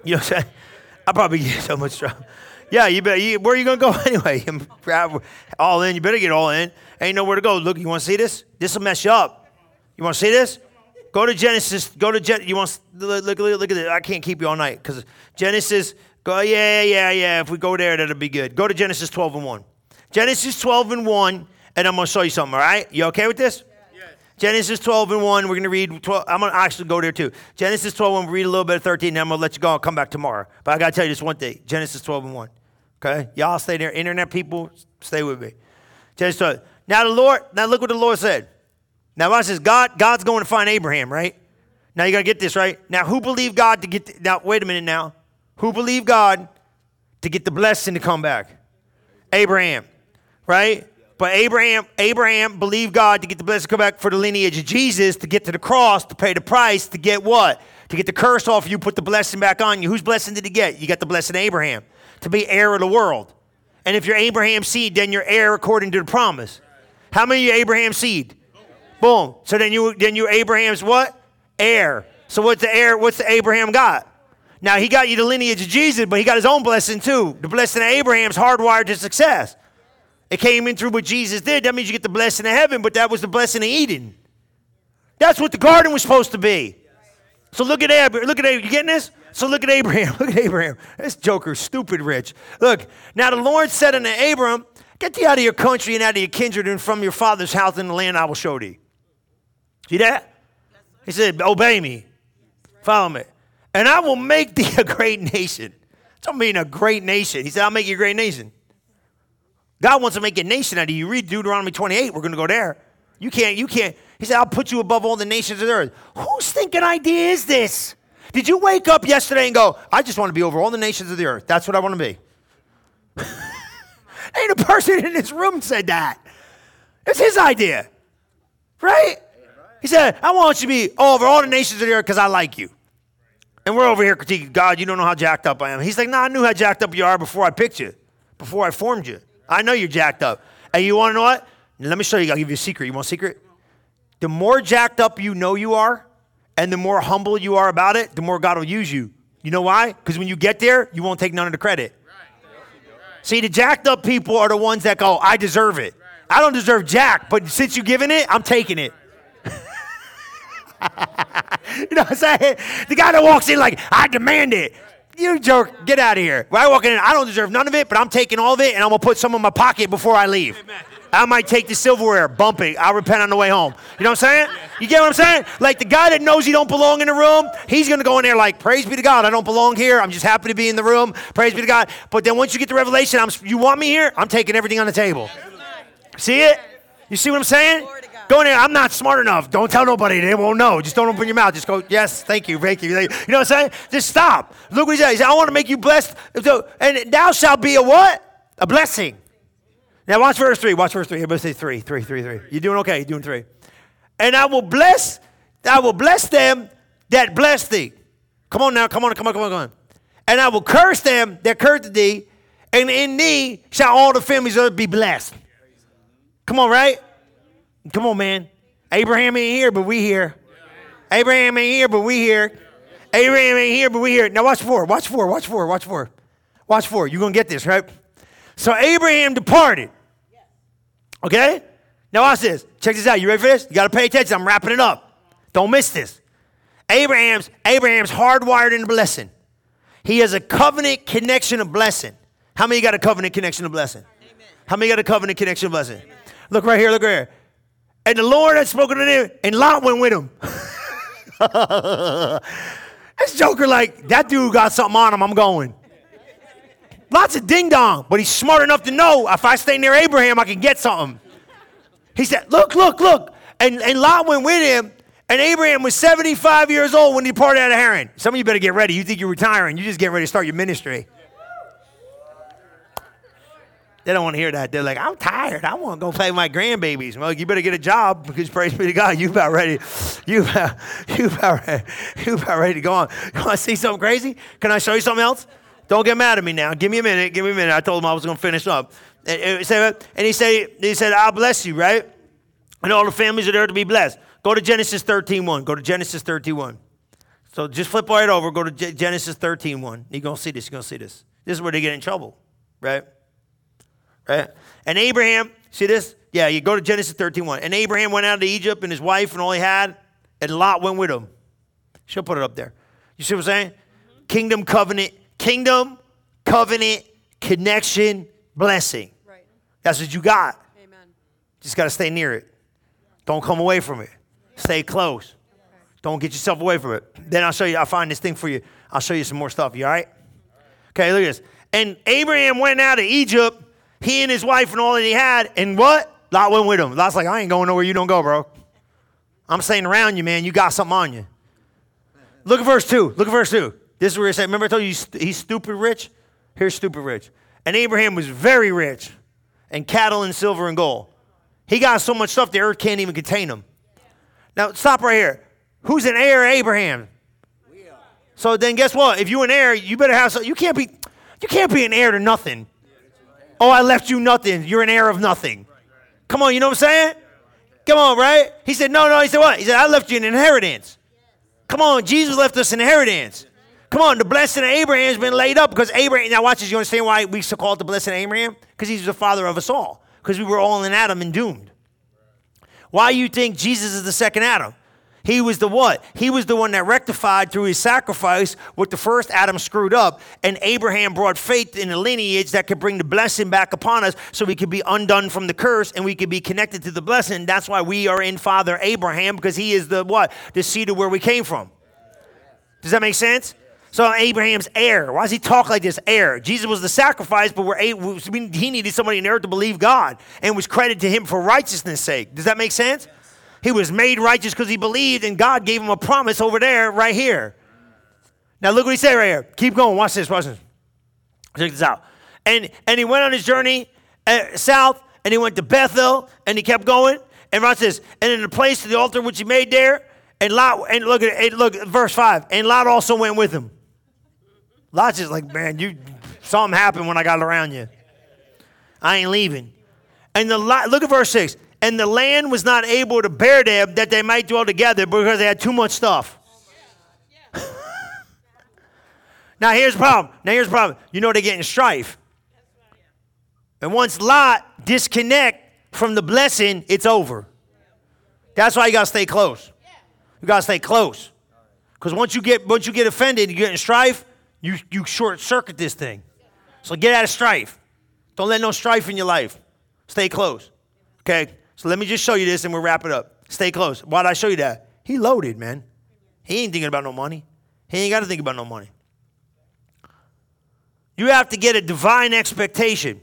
You know what I'm saying? I probably get so much trouble. Yeah, you better. You, where are you gonna go anyway? all in. You better get all in. Ain't nowhere to go. Look, you want to see this? This will mess you up. You want to see this? Go to Genesis. Go to Gen. You want look, look, look at this. I can't keep you all night because Genesis. Go. Yeah, yeah, yeah. If we go there, that'll be good. Go to Genesis 12 and 1. Genesis 12 and 1, and I'm gonna show you something. All right? You okay with this? Genesis 12 and 1, we're going to read 12. I'm going to actually go there too. Genesis 12 and 1, read a little bit of 13, and I'm going to let you go. I'll come back tomorrow. But I got to tell you this one thing Genesis 12 and 1. Okay? Y'all stay there. Internet people, stay with me. Genesis 12. Now the Lord, now look what the Lord said. Now watch this. God, God's going to find Abraham, right? Now you got to get this, right? Now who believed God to get, the, now wait a minute now. Who believed God to get the blessing to come back? Abraham, right? But Abraham, Abraham believed God to get the blessing to come back for the lineage of Jesus, to get to the cross, to pay the price, to get what? To get the curse off you, put the blessing back on you. Whose blessing did he get? You got the blessing of Abraham, to be heir of the world. And if you're Abraham's seed, then you're heir according to the promise. How many Abraham's seed? Boom. So then you then you're Abraham's what? Heir. So what's the heir? What's the Abraham got? Now he got you the lineage of Jesus, but he got his own blessing too. The blessing of Abraham's hardwired to success. It came in through what Jesus did. That means you get the blessing of heaven, but that was the blessing of Eden. That's what the garden was supposed to be. So look at Abraham. Look at Abraham. You getting this? So look at Abraham. Look at Abraham. This joker, stupid rich. Look, now the Lord said unto Abram, Get thee out of your country and out of your kindred and from your father's house in the land I will show thee. See that? He said, Obey me. Follow me. And I will make thee a great nation. Don't mean a great nation. He said, I'll make you a great nation. God wants to make a nation out of you. You read Deuteronomy 28, we're going to go there. You can't, you can't. He said, I'll put you above all the nations of the earth. Whose thinking idea is this? Did you wake up yesterday and go, I just want to be over all the nations of the earth? That's what I want to be. Ain't a person in this room said that. It's his idea. Right? He said, I want you to be over all the nations of the earth because I like you. And we're over here critiquing God, you don't know how jacked up I am. He's like, no, nah, I knew how jacked up you are before I picked you, before I formed you. I know you're jacked up. And you want to know what? Let me show you. I'll give you a secret. You want a secret? The more jacked up you know you are, and the more humble you are about it, the more God will use you. You know why? Because when you get there, you won't take none of the credit. See, the jacked up people are the ones that go, I deserve it. I don't deserve jack, but since you're giving it, I'm taking it. you know what I'm saying? The guy that walks in like, I demand it. You jerk, get out of here. When I walk in, I don't deserve none of it, but I'm taking all of it and I'm gonna put some in my pocket before I leave. I might take the silverware, bump it. I'll repent on the way home. You know what I'm saying? You get what I'm saying? Like the guy that knows he don't belong in the room, he's gonna go in there like, praise be to God, I don't belong here. I'm just happy to be in the room. Praise be to God. But then once you get the revelation, I'm, you want me here? I'm taking everything on the table. See it? You see what I'm saying? Go in there. I'm not smart enough. Don't tell nobody. They won't know. Just don't open your mouth. Just go, yes, thank you, thank you. You know what I'm saying? Just stop. Look what he says. He said, I want to make you blessed. And thou shalt be a what? A blessing. Now watch verse three. Watch verse three. Everybody say three, three, three, three. You're doing okay. You're doing three. And I will bless, I will bless them that bless thee. Come on now. Come on, come on, come on, come on. And I will curse them that curse thee, and in thee shall all the families of be blessed. Come on, right? Come on, man. Abraham ain't here, but we here. Abraham ain't here, but we here. Abraham ain't here, but we here. Now watch four. Watch four. Watch four. Watch four. Watch four. You're gonna get this, right? So Abraham departed. Okay? Now watch this. Check this out. You ready for this? You gotta pay attention. I'm wrapping it up. Don't miss this. Abraham's Abraham's hardwired in the blessing. He has a covenant connection of blessing. How many got a covenant connection of blessing? Amen. How many got a covenant connection of blessing? Amen. Look right here, look right here. And the Lord had spoken to them, and Lot went with him. this joker, like, that dude got something on him, I'm going. Lots of ding dong, but he's smart enough to know if I stay near Abraham, I can get something. He said, Look, look, look. And, and Lot went with him, and Abraham was 75 years old when he departed out of Haran. Some of you better get ready. You think you're retiring, You're just getting ready to start your ministry. They don't want to hear that. They're like, I'm tired. I want to go play with my grandbabies. Well, you better get a job because praise be to God, you about ready. You about, you about ready. You about ready to go on. You want to see something crazy? Can I show you something else? Don't get mad at me now. Give me a minute. Give me a minute. I told him I was going to finish up. And he said, he said, I'll bless you, right? And all the families are there to be blessed. Go to Genesis 13.1. Go to Genesis 13.1. So just flip right over. Go to Genesis 13.1. You're going to see this. You're going to see this. This is where they get in trouble, right? Right? And Abraham, see this? Yeah, you go to Genesis 13 1. And Abraham went out to Egypt and his wife and all he had, and Lot went with him. She'll put it up there. You see what I'm saying? Kingdom covenant, kingdom covenant connection blessing. Right. That's what you got. Amen. Just got to stay near it. Don't come away from it. Stay close. Don't get yourself away from it. Then I'll show you, I'll find this thing for you. I'll show you some more stuff. You all right? Okay, look at this. And Abraham went out of Egypt he and his wife and all that he had, and what? Lot went with him. Lot's like, I ain't going nowhere you don't go, bro. I'm staying around you, man. You got something on you. Look at verse 2. Look at verse 2. This is where he said, remember I told you he's stupid rich? Here's stupid rich. And Abraham was very rich, and cattle and silver and gold. He got so much stuff the earth can't even contain him. Now, stop right here. Who's an heir Abraham? So then guess what? If you're an heir, you better have some, you can't be you can't be an heir to nothing. Oh, I left you nothing. You're an heir of nothing. Come on, you know what I'm saying? Come on, right? He said, No, no. He said, What? He said, I left you an inheritance. Come on, Jesus left us an inheritance. Come on, the blessing of Abraham's been laid up because Abraham, now watch this, you understand why we so it the blessing of Abraham? Because he's the father of us all. Because we were all in Adam and doomed. Why you think Jesus is the second Adam? He was the what? He was the one that rectified through his sacrifice what the first Adam screwed up. And Abraham brought faith in a lineage that could bring the blessing back upon us so we could be undone from the curse and we could be connected to the blessing. That's why we are in Father Abraham because he is the what? The seed of where we came from. Does that make sense? So Abraham's heir. Why does he talk like this? Heir. Jesus was the sacrifice, but we're, he needed somebody in earth to believe God and was credited to him for righteousness' sake. Does that make sense? He was made righteous because he believed, and God gave him a promise over there, right here. Now look what he said right here. Keep going. Watch this. Watch this. Check this out. And and he went on his journey uh, south, and he went to Bethel, and he kept going. And watch this. And in the place of the altar which he made there, and Lot, and look at look at verse five. And Lot also went with him. Lot's just like, man, you saw something happened when I got around you. I ain't leaving. And the look at verse 6. And the land was not able to bear them that they might dwell together because they had too much stuff. now here's the problem. Now here's the problem. You know they're getting strife. And once Lot disconnect from the blessing, it's over. That's why you gotta stay close. You gotta stay close. Because once you get once you get offended, you get in strife, you, you short circuit this thing. So get out of strife. Don't let no strife in your life. Stay close. Okay? So let me just show you this and we'll wrap it up. Stay close. Why did I show you that? He loaded, man. He ain't thinking about no money. He ain't got to think about no money. You have to get a divine expectation.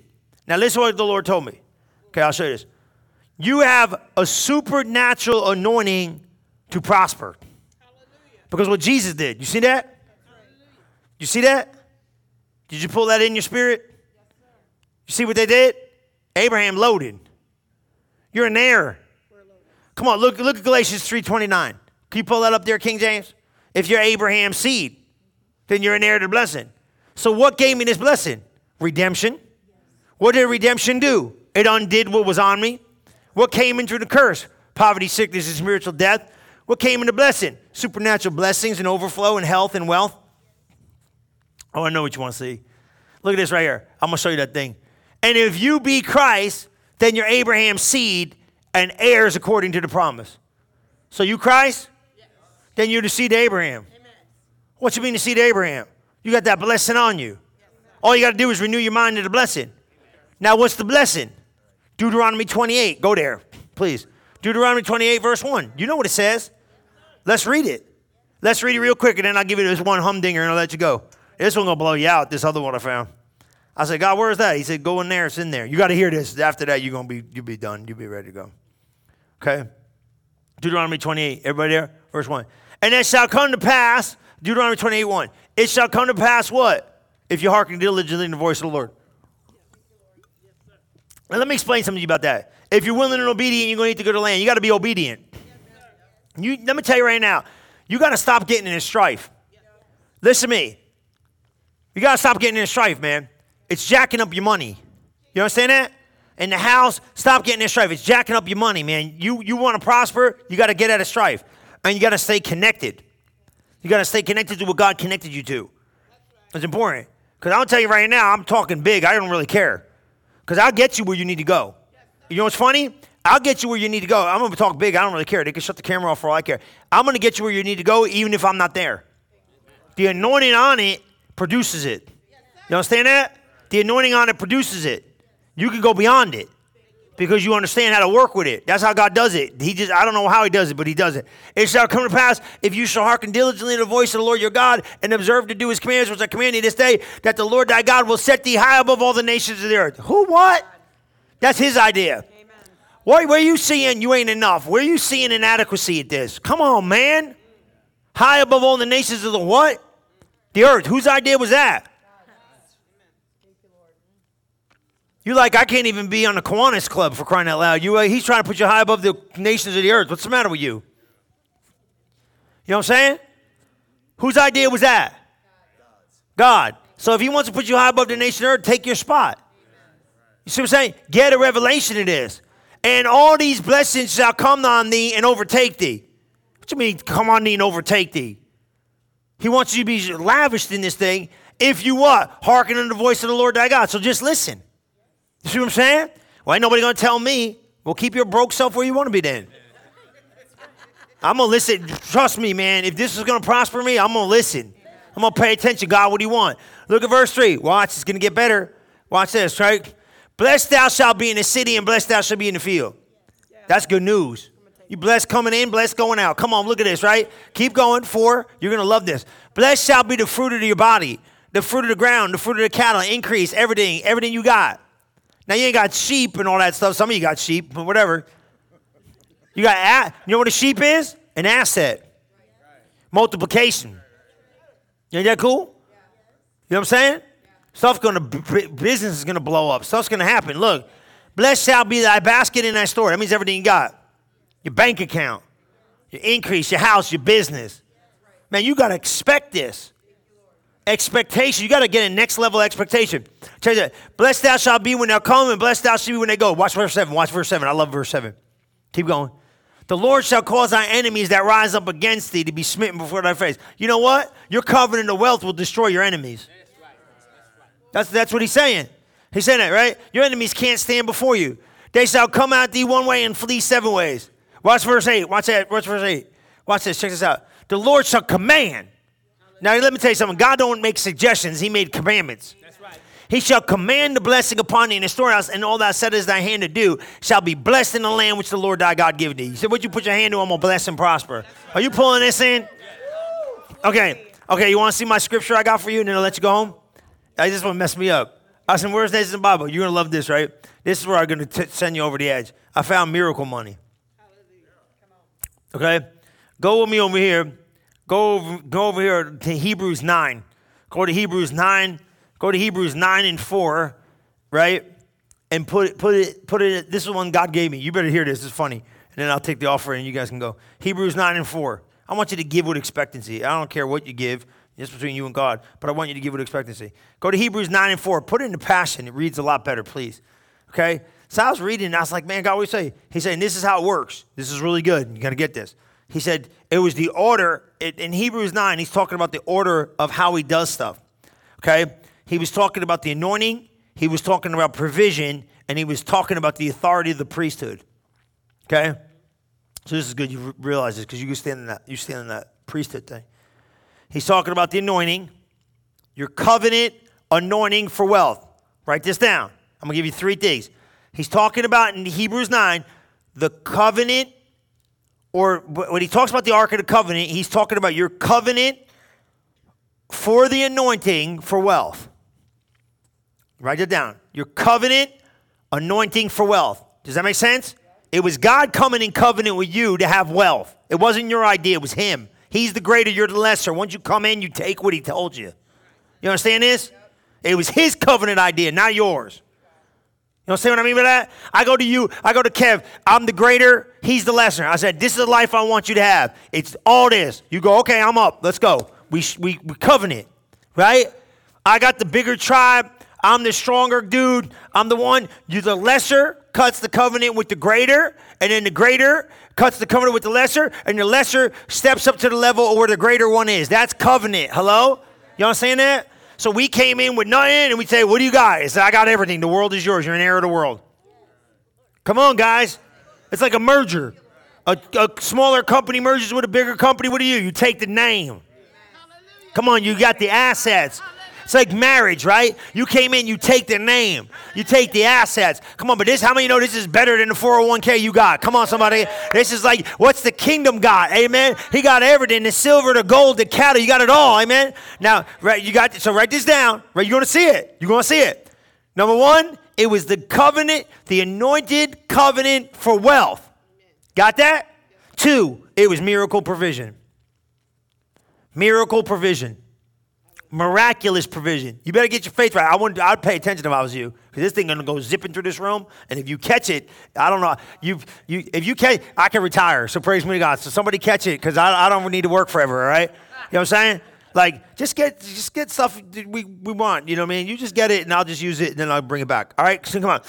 Now, listen to what the Lord told me. Okay, I'll show you this. You have a supernatural anointing to prosper. Because what Jesus did, you see that? You see that? Did you pull that in your spirit? You see what they did? Abraham loaded. You're an heir. Come on, look, look at Galatians 3.29. Can you pull that up there, King James? If you're Abraham's seed, then you're an heir to the blessing. So what gave me this blessing? Redemption. What did redemption do? It undid what was on me. What came into the curse? Poverty, sickness, and spiritual death. What came into blessing? Supernatural blessings and overflow and health and wealth. Oh, I know what you want to see. Look at this right here. I'm going to show you that thing. And if you be Christ, then you're Abraham's seed and heirs according to the promise. So you Christ? Yes. Then you're the seed of Abraham. Amen. What you mean the seed of Abraham? You got that blessing on you. Yes, All you got to do is renew your mind to the blessing. Now, what's the blessing? Deuteronomy 28. Go there, please. Deuteronomy 28, verse 1. You know what it says. Let's read it. Let's read it real quick, and then I'll give you this one humdinger and I'll let you go. This one gonna blow you out. This other one I found. I said, God, where's that? He said, Go in there. It's in there. You got to hear this. After that, you're gonna be you'll be done. You'll be ready to go. Okay. Deuteronomy 28. Everybody there? Verse one. And it shall come to pass. Deuteronomy 28, 1. It shall come to pass what? If you hearken diligently to the voice of the Lord. Now, let me explain something to you about that. If you're willing and obedient, you're to need to go to land. You got to be obedient. You, let me tell you right now, you got to stop getting in strife. Listen to me. You got to stop getting in strife, man. It's jacking up your money. You understand that? In the house, stop getting in strife. It's jacking up your money, man. You, you want to prosper, you got to get out of strife. And you got to stay connected. You got to stay connected to what God connected you to. It's important. Because I'll tell you right now, I'm talking big. I don't really care. Because I'll get you where you need to go. You know what's funny? I'll get you where you need to go. I'm to talk big. I don't really care. They can shut the camera off for all I care. I'm to get you where you need to go, even if I'm not there. The anointing on it produces it. You understand that? The anointing on it produces it. You can go beyond it because you understand how to work with it. That's how God does it. He just, I don't know how He does it, but He does it. It shall come to pass if you shall hearken diligently to the voice of the Lord your God and observe to do His commands, which I command thee this day, that the Lord thy God will set thee high above all the nations of the earth. Who, what? That's His idea. What, where are you seeing you ain't enough? Where are you seeing inadequacy at this? Come on, man. High above all the nations of the what? The earth. Whose idea was that? You're like, I can't even be on the Kiwanis Club for crying out loud. You, uh, he's trying to put you high above the nations of the earth. What's the matter with you? You know what I'm saying? Whose idea was that? God. So if he wants to put you high above the nation of earth, take your spot. You see what I'm saying? Get a revelation of this. And all these blessings shall come on thee and overtake thee. What you mean, come on thee and overtake thee? He wants you to be lavished in this thing if you what? Hearken unto the voice of the Lord thy God. So just listen. You see what I'm saying? Well, ain't nobody gonna tell me. Well, keep your broke self where you want to be then. I'm gonna listen. Trust me, man. If this is gonna prosper me, I'm gonna listen. I'm gonna pay attention. God, what do you want? Look at verse 3. Watch, it's gonna get better. Watch this, right? Blessed thou shalt be in the city, and blessed thou shalt be in the field. That's good news. You blessed coming in, blessed going out. Come on, look at this, right? Keep going. Four, you're gonna love this. Blessed shall be the fruit of your body, the fruit of the ground, the fruit of the cattle, increase, everything, everything you got. Now you ain't got sheep and all that stuff. Some of you got sheep, but whatever. You got you know what a sheep is? An asset. Multiplication. Ain't that cool? You know what I'm saying? Stuff's gonna business is gonna blow up. Stuff's gonna happen. Look, blessed shall be thy basket in thy store. That means everything you got. Your bank account, your increase, your house, your business. Man, you gotta expect this. Expectation. You got to get a next level expectation. Tell you that. Blessed thou shalt be when thou come, and blessed thou shalt be when they go. Watch verse 7. Watch verse 7. I love verse 7. Keep going. The Lord shall cause thy enemies that rise up against thee to be smitten before thy face. You know what? Your covenant of wealth will destroy your enemies. That's, that's what he's saying. He's saying that, right? Your enemies can't stand before you. They shall come out thee one way and flee seven ways. Watch verse 8. Watch that. Watch verse 8. Watch this. Check this out. The Lord shall command. Now, let me tell you something. God don't make suggestions. He made commandments. He shall command the blessing upon thee in the storehouse, and all thou settest thy hand to do shall be blessed in the land which the Lord thy God give thee. You said, What you put your hand to? I'm gonna bless and prosper. Are you pulling this in? Okay, okay. You want to see my scripture I got for you, and then I'll let you go home. I just want to mess me up. I said, Where's this in the Bible? You're gonna love this, right? This is where I'm gonna t- send you over the edge. I found miracle money. Okay, go with me over here. Go over, go over here to Hebrews nine. Go to Hebrews nine Go to Hebrews 9 and 4, right? And put it, put it, put it, this is one God gave me. You better hear this, it's funny. And then I'll take the offering and you guys can go. Hebrews 9 and 4. I want you to give with expectancy. I don't care what you give, it's between you and God, but I want you to give with expectancy. Go to Hebrews 9 and 4. Put it into passion. It reads a lot better, please. Okay? So I was reading and I was like, man, God, what do you say? He's saying, this is how it works. This is really good. You got to get this. He said, it was the order. In Hebrews 9, he's talking about the order of how he does stuff. Okay? He was talking about the anointing, he was talking about provision, and he was talking about the authority of the priesthood. Okay? So this is good you realize this because you stand in that you stand in that priesthood thing. He's talking about the anointing, your covenant anointing for wealth. Write this down. I'm gonna give you three things. He's talking about in Hebrews 9, the covenant, or when he talks about the Ark of the Covenant, he's talking about your covenant for the anointing for wealth. Write it down. Your covenant anointing for wealth. Does that make sense? It was God coming in covenant with you to have wealth. It wasn't your idea, it was Him. He's the greater, you're the lesser. Once you come in, you take what He told you. You understand this? It was His covenant idea, not yours. You understand what I mean by that? I go to you, I go to Kev, I'm the greater, he's the lesser. I said, This is the life I want you to have. It's all this. You go, Okay, I'm up, let's go. We, we, we covenant, right? I got the bigger tribe, I'm the stronger dude. I'm the one. You're the lesser cuts the covenant with the greater, and then the greater cuts the covenant with the lesser, and the lesser steps up to the level where the greater one is. That's covenant. Hello? You understand that? So we came in with nothing, and we say, "What do you got?" I said, "I got everything. The world is yours. You're an heir of the world." Come on, guys. It's like a merger. A, a smaller company merges with a bigger company. What do you? You take the name. Come on, you got the assets. It's like marriage, right? You came in, you take the name, you take the assets. Come on, but this, how many know this is better than the 401k you got? Come on, somebody. This is like, what's the kingdom got? Amen. He got everything the silver, the gold, the cattle, you got it all. Amen. Now, right, you got, so write this down, right? You're going to see it. You're going to see it. Number one, it was the covenant, the anointed covenant for wealth. Got that? Two, it was miracle provision. Miracle provision miraculous provision. You better get your faith right. I wouldn't, I'd pay attention if I was you, because this thing gonna go zipping through this room, and if you catch it, I don't know. You you if you catch, I can retire. So praise me to God. So somebody catch it, because I, I don't need to work forever. All right, you know what I'm saying? Like just get just get stuff we we want. You know what I mean? You just get it, and I'll just use it, and then I'll bring it back. All right, so come on.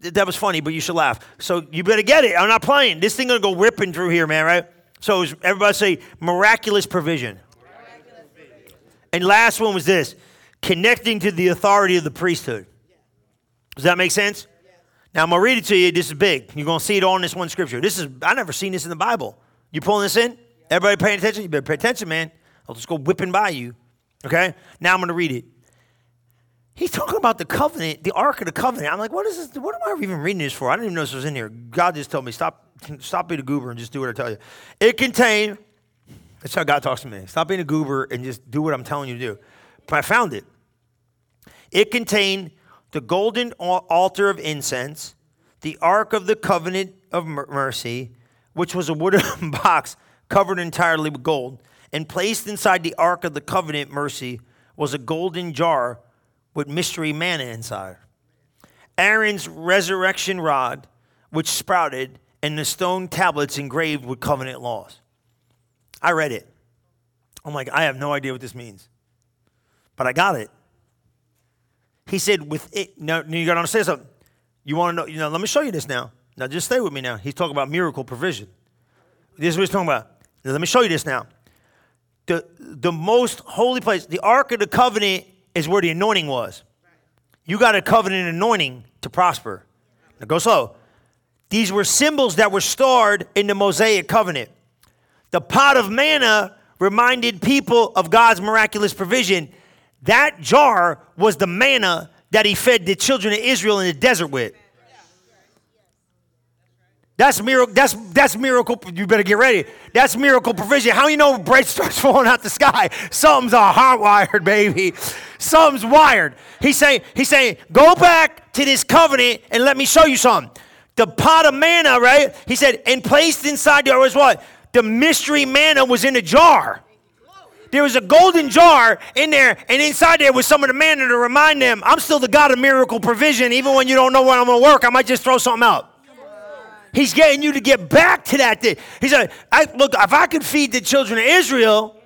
That was funny, but you should laugh. So you better get it. I'm not playing. This thing gonna go ripping through here, man. Right? So everybody say miraculous provision. And last one was this connecting to the authority of the priesthood. Does that make sense? Now I'm gonna read it to you. This is big. You're gonna see it all in this one scripture. This is I never seen this in the Bible. You pulling this in? Everybody paying attention? You better pay attention, man. I'll just go whipping by you. Okay? Now I'm gonna read it. He's talking about the covenant, the Ark of the Covenant. I'm like, what is this? What am I even reading this for? I didn't even know this was in here. God just told me, stop, stop being a goober and just do what I tell you. It contained that's how God talks to me. Stop being a goober and just do what I'm telling you to do. But I found it. It contained the golden altar of incense, the ark of the covenant of mercy, which was a wooden box covered entirely with gold, and placed inside the ark of the covenant mercy was a golden jar with mystery manna inside. Aaron's resurrection rod, which sprouted, and the stone tablets engraved with covenant laws. I read it. I'm like, I have no idea what this means. but I got it. He said, with it, now you got to understand something. You want to know, you know, let me show you this now. Now just stay with me now. He's talking about miracle provision. This is what he's talking about. Now, let me show you this now. The, the most holy place, the Ark of the Covenant is where the anointing was. You got a covenant anointing to prosper. Now go slow. These were symbols that were stored in the Mosaic covenant. The pot of manna reminded people of God's miraculous provision. That jar was the manna that he fed the children of Israel in the desert with. That's miracle. That's that's miracle. You better get ready. That's miracle provision. How you know bread starts falling out the sky? Something's a hardwired, baby. Something's wired. He's saying. He's saying, go back to this covenant and let me show you something. The pot of manna, right? He said, and placed inside there was what? The mystery manna was in a jar. There was a golden jar in there, and inside there was some of the manna to remind them, I'm still the God of miracle provision. Even when you don't know where I'm going to work, I might just throw something out. He's getting you to get back to that thing. He said, I, look, if I could feed the children of Israel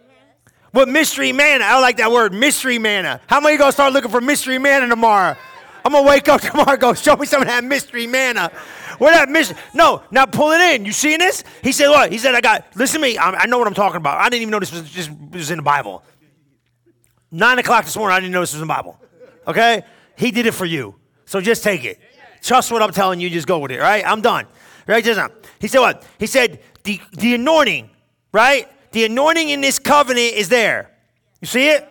with mystery manna, I like that word, mystery manna. How many going to start looking for mystery manna tomorrow? I'm going to wake up tomorrow go, show me some of that mystery manna. Where that mystery? No, now pull it in. You seeing this? He said, what? He said, I got, listen to me. I, I know what I'm talking about. I didn't even know this was just was in the Bible. Nine o'clock this morning, I didn't know this was in the Bible. Okay? He did it for you. So just take it. Trust what I'm telling you, just go with it, right? I'm done. Right? Just now. He said what? He said the, the anointing, right? The anointing in this covenant is there. You see it?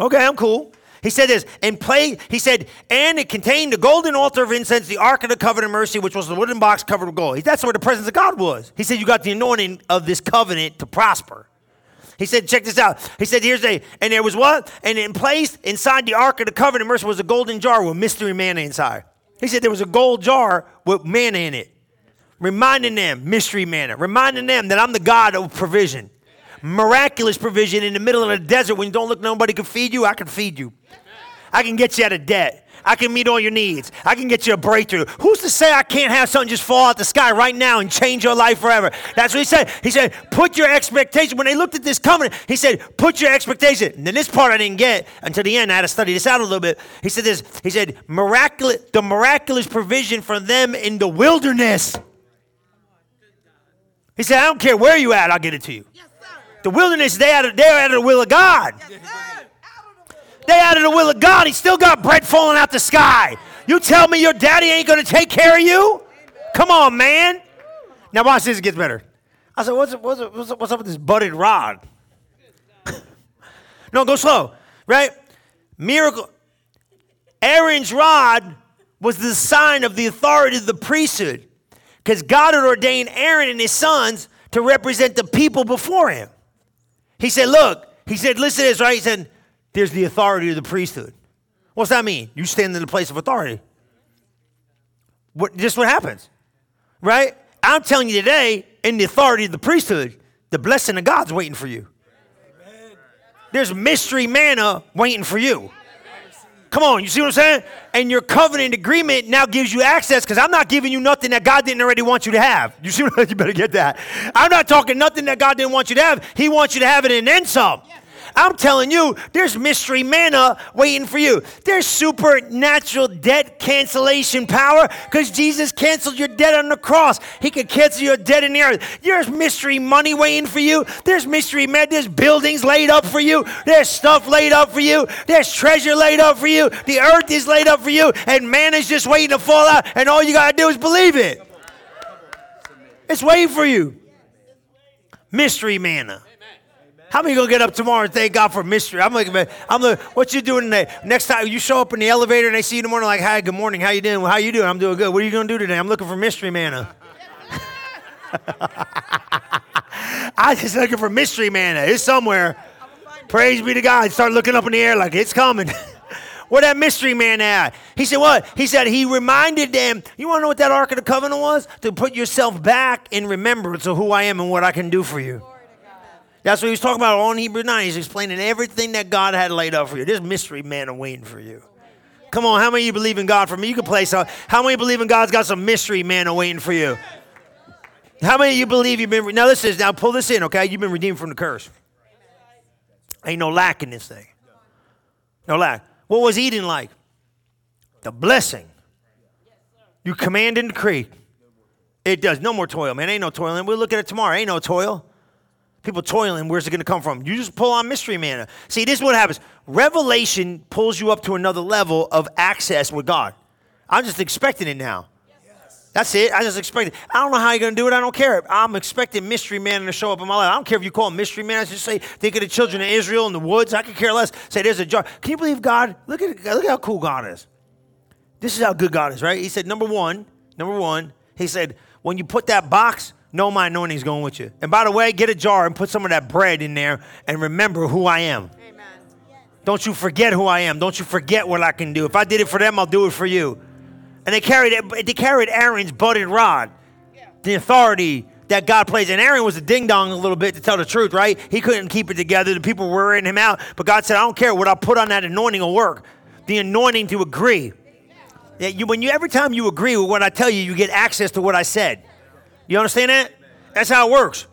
Okay, I'm cool. He said this, and play, he said, and it contained the golden altar of incense, the ark of the covenant of mercy, which was the wooden box covered with gold. That's where the presence of God was. He said, You got the anointing of this covenant to prosper. He said, check this out. He said, here's a, and there was what? And in place inside the ark of the covenant of mercy was a golden jar with mystery manna inside. He said there was a gold jar with manna in it reminding them, mystery manna, reminding them that I'm the God of provision. Miraculous provision in the middle of the desert when you don't look, nobody can feed you, I can feed you. I can get you out of debt. I can meet all your needs. I can get you a breakthrough. Who's to say I can't have something just fall out the sky right now and change your life forever? That's what he said. He said, put your expectation. When they looked at this covenant, he said, put your expectation. And then this part I didn't get until the end. I had to study this out a little bit. He said this. He said, miraculous, the miraculous provision for them in the wilderness. He said, I don't care where you at, I'll get it to you. Yes, the wilderness, they out of, they're out of the will of God. They out of the will of God. He still got bread falling out the sky. You tell me your daddy ain't going to take care of you? Come on, man. Now watch this, it gets better. I said, what's, what's, what's, what's up with this budded rod? no, go slow, right? Miracle. Aaron's rod was the sign of the authority of the priesthood because God had ordained Aaron and his sons to represent the people before him. He said, Look, he said, listen to this, right? He said, There's the authority of the priesthood. What's that mean? You stand in the place of authority. What, just what happens, right? I'm telling you today, in the authority of the priesthood, the blessing of God's waiting for you. There's mystery manna waiting for you. Come on, you see what I'm saying? And your covenant agreement now gives you access because I'm not giving you nothing that God didn't already want you to have. You see what I'm saying? you better get that. I'm not talking nothing that God didn't want you to have. He wants you to have it and then some. Yeah. I'm telling you, there's mystery manna waiting for you. There's supernatural debt cancellation power because Jesus canceled your debt on the cross. He could cancel your debt in the earth. There's mystery money waiting for you. There's mystery man. There's buildings laid up for you. There's stuff laid up for you. There's treasure laid up for you. The earth is laid up for you, and man is just waiting to fall out. And all you gotta do is believe it. It's waiting for you. Mystery manna. How many gonna get up tomorrow and thank God for mystery? I'm like, man, I'm like, what you doing today? Next time you show up in the elevator and they see you in the morning, like, hi, good morning, how you doing? How you doing? I'm doing good. What are you gonna do today? I'm looking for mystery manna. I just looking for mystery manna. It's somewhere. Praise be to God. Start looking up in the air like it's coming. Where that mystery man at? He said, What? He said, He reminded them, You want to know what that Ark of the Covenant was? To put yourself back in remembrance of who I am and what I can do for you. That's what he was talking about on Hebrew 9. He's explaining everything that God had laid out for you. There's mystery manna waiting for you. Come on, how many of you believe in God for me? You can play some. How many believe in God's got some mystery manna waiting for you? How many of you believe you've been now this is now pull this in, okay? You've been redeemed from the curse. Ain't no lack in this thing. No lack. What was Eden like? The blessing. You command and decree. It does. No more toil, man. Ain't no toil. And We'll look at it tomorrow. Ain't no toil. People toiling, where's it going to come from? You just pull on mystery manna. See, this is what happens. Revelation pulls you up to another level of access with God. I'm just expecting it now. That's it. I just expect it. I don't know how you're going to do it. I don't care. I'm expecting mystery man to show up in my life. I don't care if you call him mystery man. I just say, think of the children of Israel in the woods. I could care less. Say, there's a jar. Can you believe God? Look at look at how cool God is. This is how good God is, right? He said, number one, number one, he said, when you put that box, know my anointing is going with you. And by the way, get a jar and put some of that bread in there and remember who I am. Amen. Don't you forget who I am. Don't you forget what I can do. If I did it for them, I'll do it for you. And they carried they carried Aaron's budded rod, the authority that God plays. And Aaron was a ding dong a little bit to tell the truth, right? He couldn't keep it together. The people were wearing him out. But God said, I don't care. What I put on that anointing will work. The anointing to agree. Yeah, you, when you every time you agree with what I tell you, you get access to what I said. You understand that? That's how it works.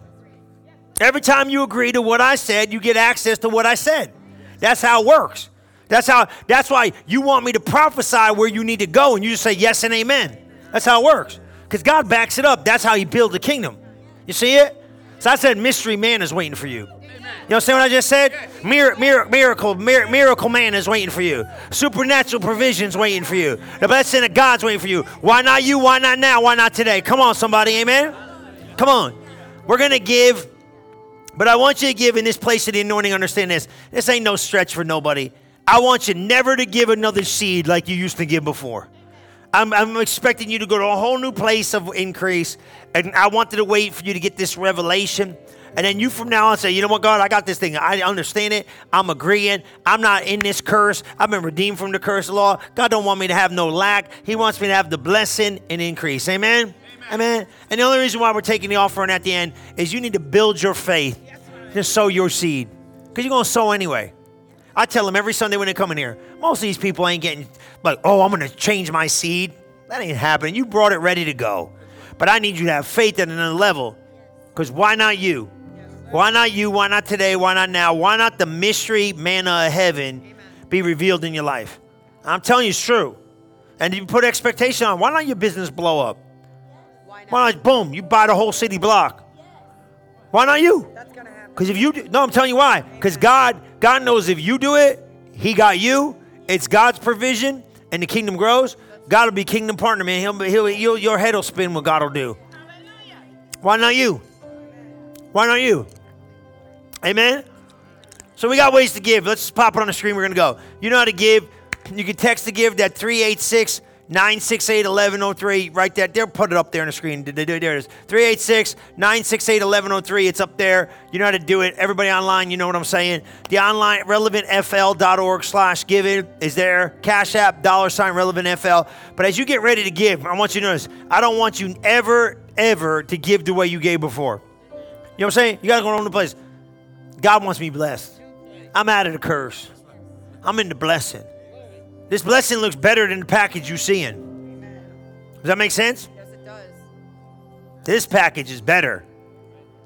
Every time you agree to what I said, you get access to what I said. That's how it works. That's how that's why you want me to prophesy where you need to go and you just say yes and amen. That's how it works. Because God backs it up. That's how he builds the kingdom. You see it? So I said mystery man is waiting for you. You understand what I just said? Mir- mir- miracle, mir- miracle man is waiting for you. Supernatural provisions waiting for you. The blessing of God's waiting for you. Why not you? Why not now? Why not today? Come on, somebody. Amen. Come on. We're gonna give, but I want you to give in this place of the anointing. Understand this. This ain't no stretch for nobody. I want you never to give another seed like you used to give before. I'm, I'm, expecting you to go to a whole new place of increase. And I wanted to wait for you to get this revelation. And then you from now on say, you know what, God, I got this thing. I understand it. I'm agreeing. I'm not in this curse. I've been redeemed from the curse law. God don't want me to have no lack. He wants me to have the blessing and increase. Amen? Amen. Amen. And the only reason why we're taking the offering at the end is you need to build your faith to sow your seed. Because you're going to sow anyway. I tell them every Sunday when they come in here, most of these people ain't getting like, oh, I'm going to change my seed. That ain't happening. You brought it ready to go. But I need you to have faith at another level. Because why not you? Why not you? Why not today? Why not now? Why not the mystery manna of heaven Amen. be revealed in your life? I'm telling you, it's true. And you put expectation on. Why not your business blow up? Why not? Why not boom, you buy the whole city block? Why not you? Because if you do, no, I'm telling you why. Because God, God knows if you do it, He got you. It's God's provision, and the kingdom grows. God will be kingdom partner, man. He'll, he'll, he'll your head will spin what God will do. Why not you? Why not you? Amen. So we got ways to give. Let's pop it on the screen. We're gonna go. You know how to give. You can text to give that 386 968 1103. Right there. They'll put it up there on the screen. There it is. 386 968 1103. It's up there. You know how to do it. Everybody online, you know what I'm saying. The online relevantfl.org slash give is there. Cash app, dollar sign relevantfl. But as you get ready to give, I want you to notice I don't want you ever, ever to give the way you gave before. You know what I'm saying? You got to go on the place. God wants me blessed. I'm out of the curse. I'm in the blessing. This blessing looks better than the package you're seeing. Does that make sense? Yes, it does. This package is better.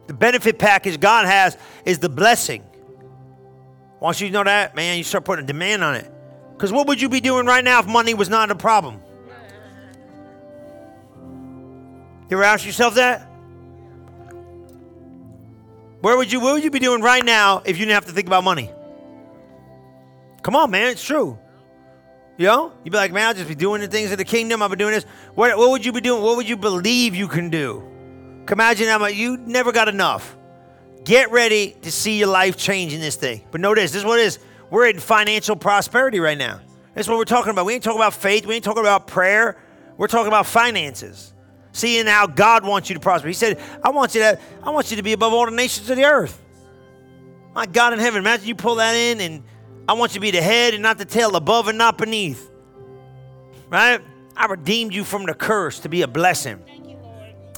The benefit package God has is the blessing. Once you know that, man, you start putting a demand on it. Because what would you be doing right now if money was not a problem? You ever ask yourself that? Where would you what would you be doing right now if you didn't have to think about money? Come on, man, it's true. You know? You'd be like, man, I'll just be doing the things of the kingdom. I'll be doing this. What, what would you be doing? What would you believe you can do? Imagine how much you never got enough. Get ready to see your life change in this thing. But notice, this, is what is. We're in financial prosperity right now. That's what we're talking about. We ain't talking about faith. We ain't talking about prayer. We're talking about finances. Seeing how God wants you to prosper. He said, I want you to, I want you to be above all the nations of the earth. My God in heaven. Imagine you pull that in and I want you to be the head and not the tail, above and not beneath. Right? I redeemed you from the curse to be a blessing.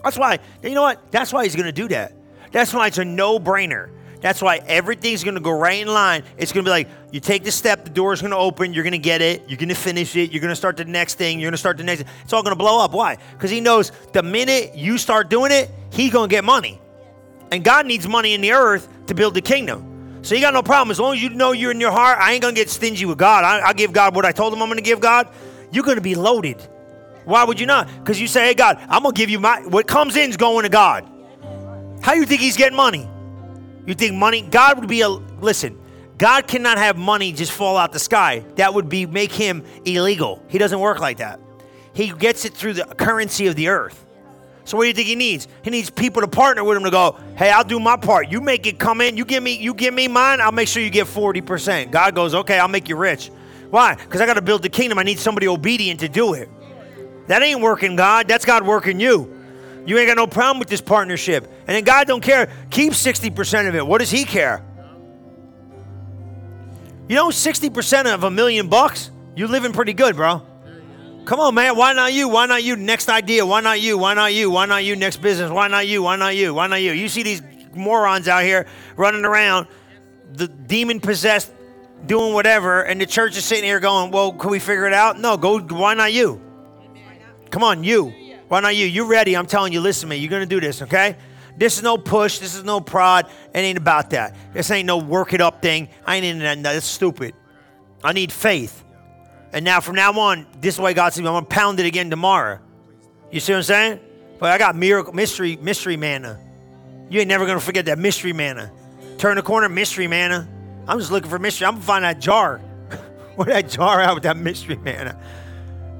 That's why, you know what? That's why he's going to do that. That's why it's a no brainer. That's why everything's going to go right in line. It's going to be like you take the step, the door's going to open, you're going to get it, you're going to finish it, you're going to start the next thing, you're going to start the next. It's all going to blow up. Why? Because he knows the minute you start doing it, he's going to get money. And God needs money in the earth to build the kingdom. So you got no problem. As long as you know you're in your heart, I ain't going to get stingy with God. I, I give God what I told him I'm going to give God. You're going to be loaded. Why would you not? Because you say, hey, God, I'm to give you my, what comes in is going to God. How you think he's getting money? You think money, God would be a, listen, God cannot have money just fall out the sky. That would be, make him illegal. He doesn't work like that. He gets it through the currency of the earth. So what do you think he needs? He needs people to partner with him to go, hey, I'll do my part. You make it come in. You give me, you give me mine. I'll make sure you get 40%. God goes, okay, I'll make you rich. Why? Because I got to build the kingdom. I need somebody obedient to do it. That ain't working God. That's God working you. You ain't got no problem with this partnership. And then God don't care. Keep 60% of it. What does he care? You know, 60% of a million bucks, you living pretty good, bro. Come on, man. Why not you? Why not you? Next idea. Why not you? Why not you? Why not you? Next business. Why not you? Why not you? Why not you? You see these morons out here running around, the demon possessed, doing whatever, and the church is sitting here going, Well, can we figure it out? No, go. Why not you? Come on, you. Why not you? You ready? I'm telling you, listen to me. You're going to do this, okay? This is no push. This is no prod. It ain't about that. This ain't no work it up thing. I ain't in that. That's stupid. I need faith. And now from now on, this way God says, I'm gonna pound it again tomorrow. You see what I'm saying? But I got miracle mystery, mystery manna. You ain't never gonna forget that mystery manna. Turn the corner, mystery manna. I'm just looking for mystery. I'm gonna find that jar. Where that jar out with that mystery manna?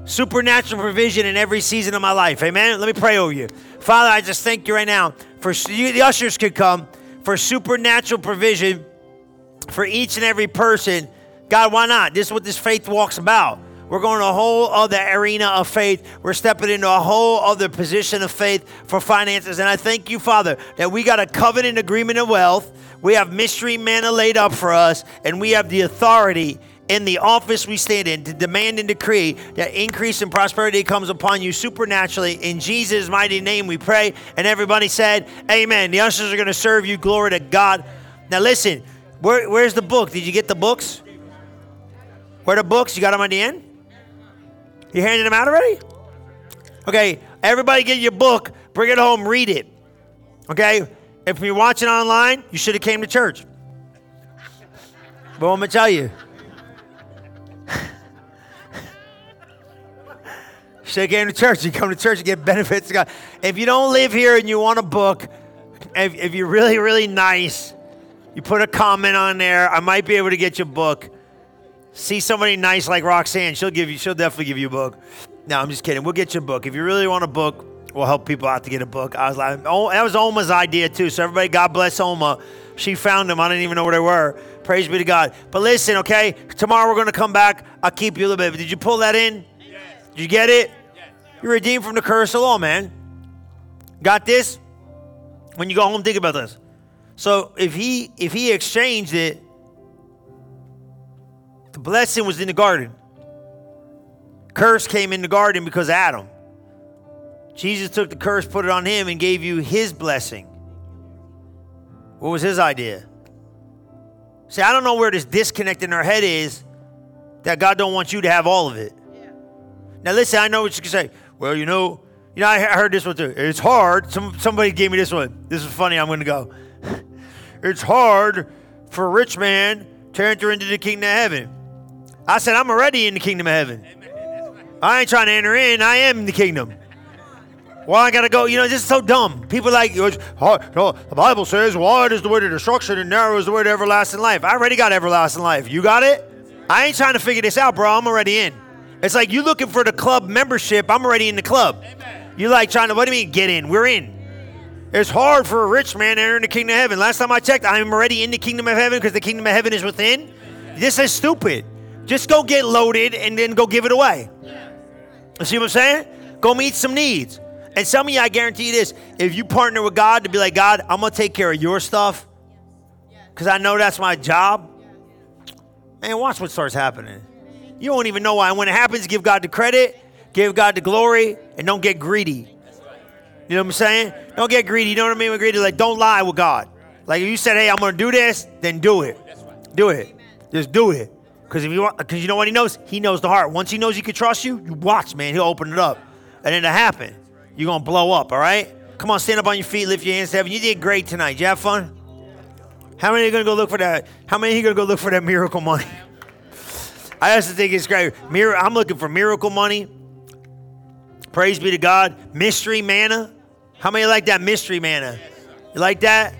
Supernatural provision in every season of my life. Amen. Let me pray over you. Father, I just thank you right now for you, the ushers could come for supernatural provision for each and every person God, why not? This is what this faith walk's about. We're going a whole other arena of faith. We're stepping into a whole other position of faith for finances. And I thank you, Father, that we got a covenant agreement of wealth. We have mystery manna laid up for us, and we have the authority in the office we stand in to demand and decree that increase and prosperity comes upon you supernaturally. In Jesus' mighty name we pray. And everybody said, Amen. The ushers are going to serve you. Glory to God. Now listen, where, where's the book? Did you get the books? Where the books? You got them on the end? You handing them out already? Okay, everybody get your book, bring it home, read it. Okay? If you're watching online, you should have came to church. But I'm gonna tell you. Should have came to church. You come to church, you get benefits. God. If you don't live here and you want a book, if, if you're really, really nice, you put a comment on there. I might be able to get your book see somebody nice like Roxanne, she'll give you, she'll definitely give you a book. No, I'm just kidding. We'll get you a book. If you really want a book, we'll help people out to get a book. I was like, oh, that was Oma's idea too. So everybody, God bless Oma. She found them. I didn't even know where they were. Praise be to God. But listen, okay, tomorrow we're to come back. I'll keep you a little bit. Did you pull that in? Did you get it? You're redeemed from the curse of law, man. Got this? When you go home, think about this. So if he if he exchanged it the blessing was in the garden. Curse came in the garden because Adam. Jesus took the curse, put it on him, and gave you his blessing. What was his idea? See, I don't know where this disconnect in our head is that God don't want you to have all of it. Yeah. Now listen, I know what you can say. Well, you know, you know, I heard this one too. It's hard. Some, somebody gave me this one. This is funny. I'm going to go. it's hard for a rich man to enter into the kingdom of heaven. I said, I'm already in the kingdom of heaven. I ain't trying to enter in. I am in the kingdom. Well, I gotta go. You know, this is so dumb. People like, oh, no, the Bible says, wide is the way to destruction and narrow is the way to everlasting life. I already got everlasting life. You got it? I ain't trying to figure this out, bro. I'm already in. It's like you looking for the club membership. I'm already in the club. You like trying to, what do you mean, get in? We're in. It's hard for a rich man to enter the kingdom of heaven. Last time I checked, I'm already in the kingdom of heaven because the kingdom of heaven is within. This is stupid. Just go get loaded and then go give it away. You see what I'm saying? Go meet some needs. And some of you, I guarantee you this if you partner with God to be like, God, I'm going to take care of your stuff because I know that's my job, man, watch what starts happening. You won't even know why. And when it happens, give God the credit, give God the glory, and don't get greedy. You know what I'm saying? Don't get greedy. You know what I mean with greedy? Like, don't lie with God. Like, if you said, hey, I'm going to do this, then do it. Do it. Just do it. Because if you want, because you know what he knows, he knows the heart. Once he knows he can trust you, you watch, man. He'll open it up, and then it'll happen. You're gonna blow up. All right. Come on, stand up on your feet, lift your hands to heaven. You did great tonight. Did you have fun? How many are going to go look for that? How many are going to go look for that miracle money? I also think it's great. Mir- I'm looking for miracle money. Praise be to God. Mystery manna. How many like that mystery manna? You like that?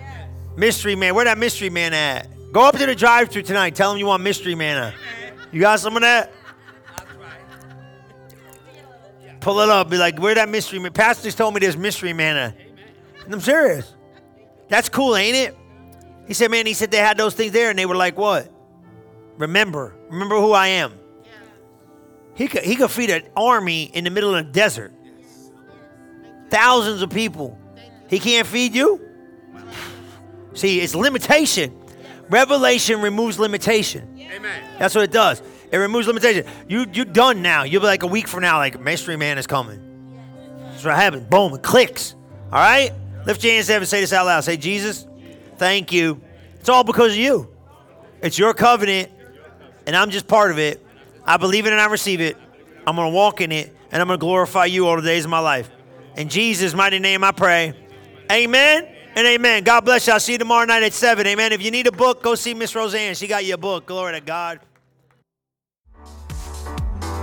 Mystery man. Where that mystery man at? Go up to the drive-thru tonight. Tell them you want mystery manna. You got some of that? Pull it up. Be like, where that mystery man? Pastors told me there's mystery manna. And I'm serious. That's cool, ain't it? He said, man, he said they had those things there and they were like, what? Remember. Remember who I am. He could, he could feed an army in the middle of the desert. Thousands of people. He can't feed you? See, it's limitation. Revelation removes limitation. Amen. That's what it does. It removes limitation. You you done now. You'll be like a week from now, like mystery man is coming. That's what happens. Boom, it clicks. All right? Lift your hands up and say this out loud. Say, Jesus, thank you. It's all because of you. It's your covenant, and I'm just part of it. I believe it and I receive it. I'm gonna walk in it, and I'm gonna glorify you all the days of my life. In Jesus' mighty name I pray. Amen and amen. God bless you. I'll see you tomorrow night at 7. Amen. If you need a book, go see Miss Roseanne. She got you a book. Glory to God.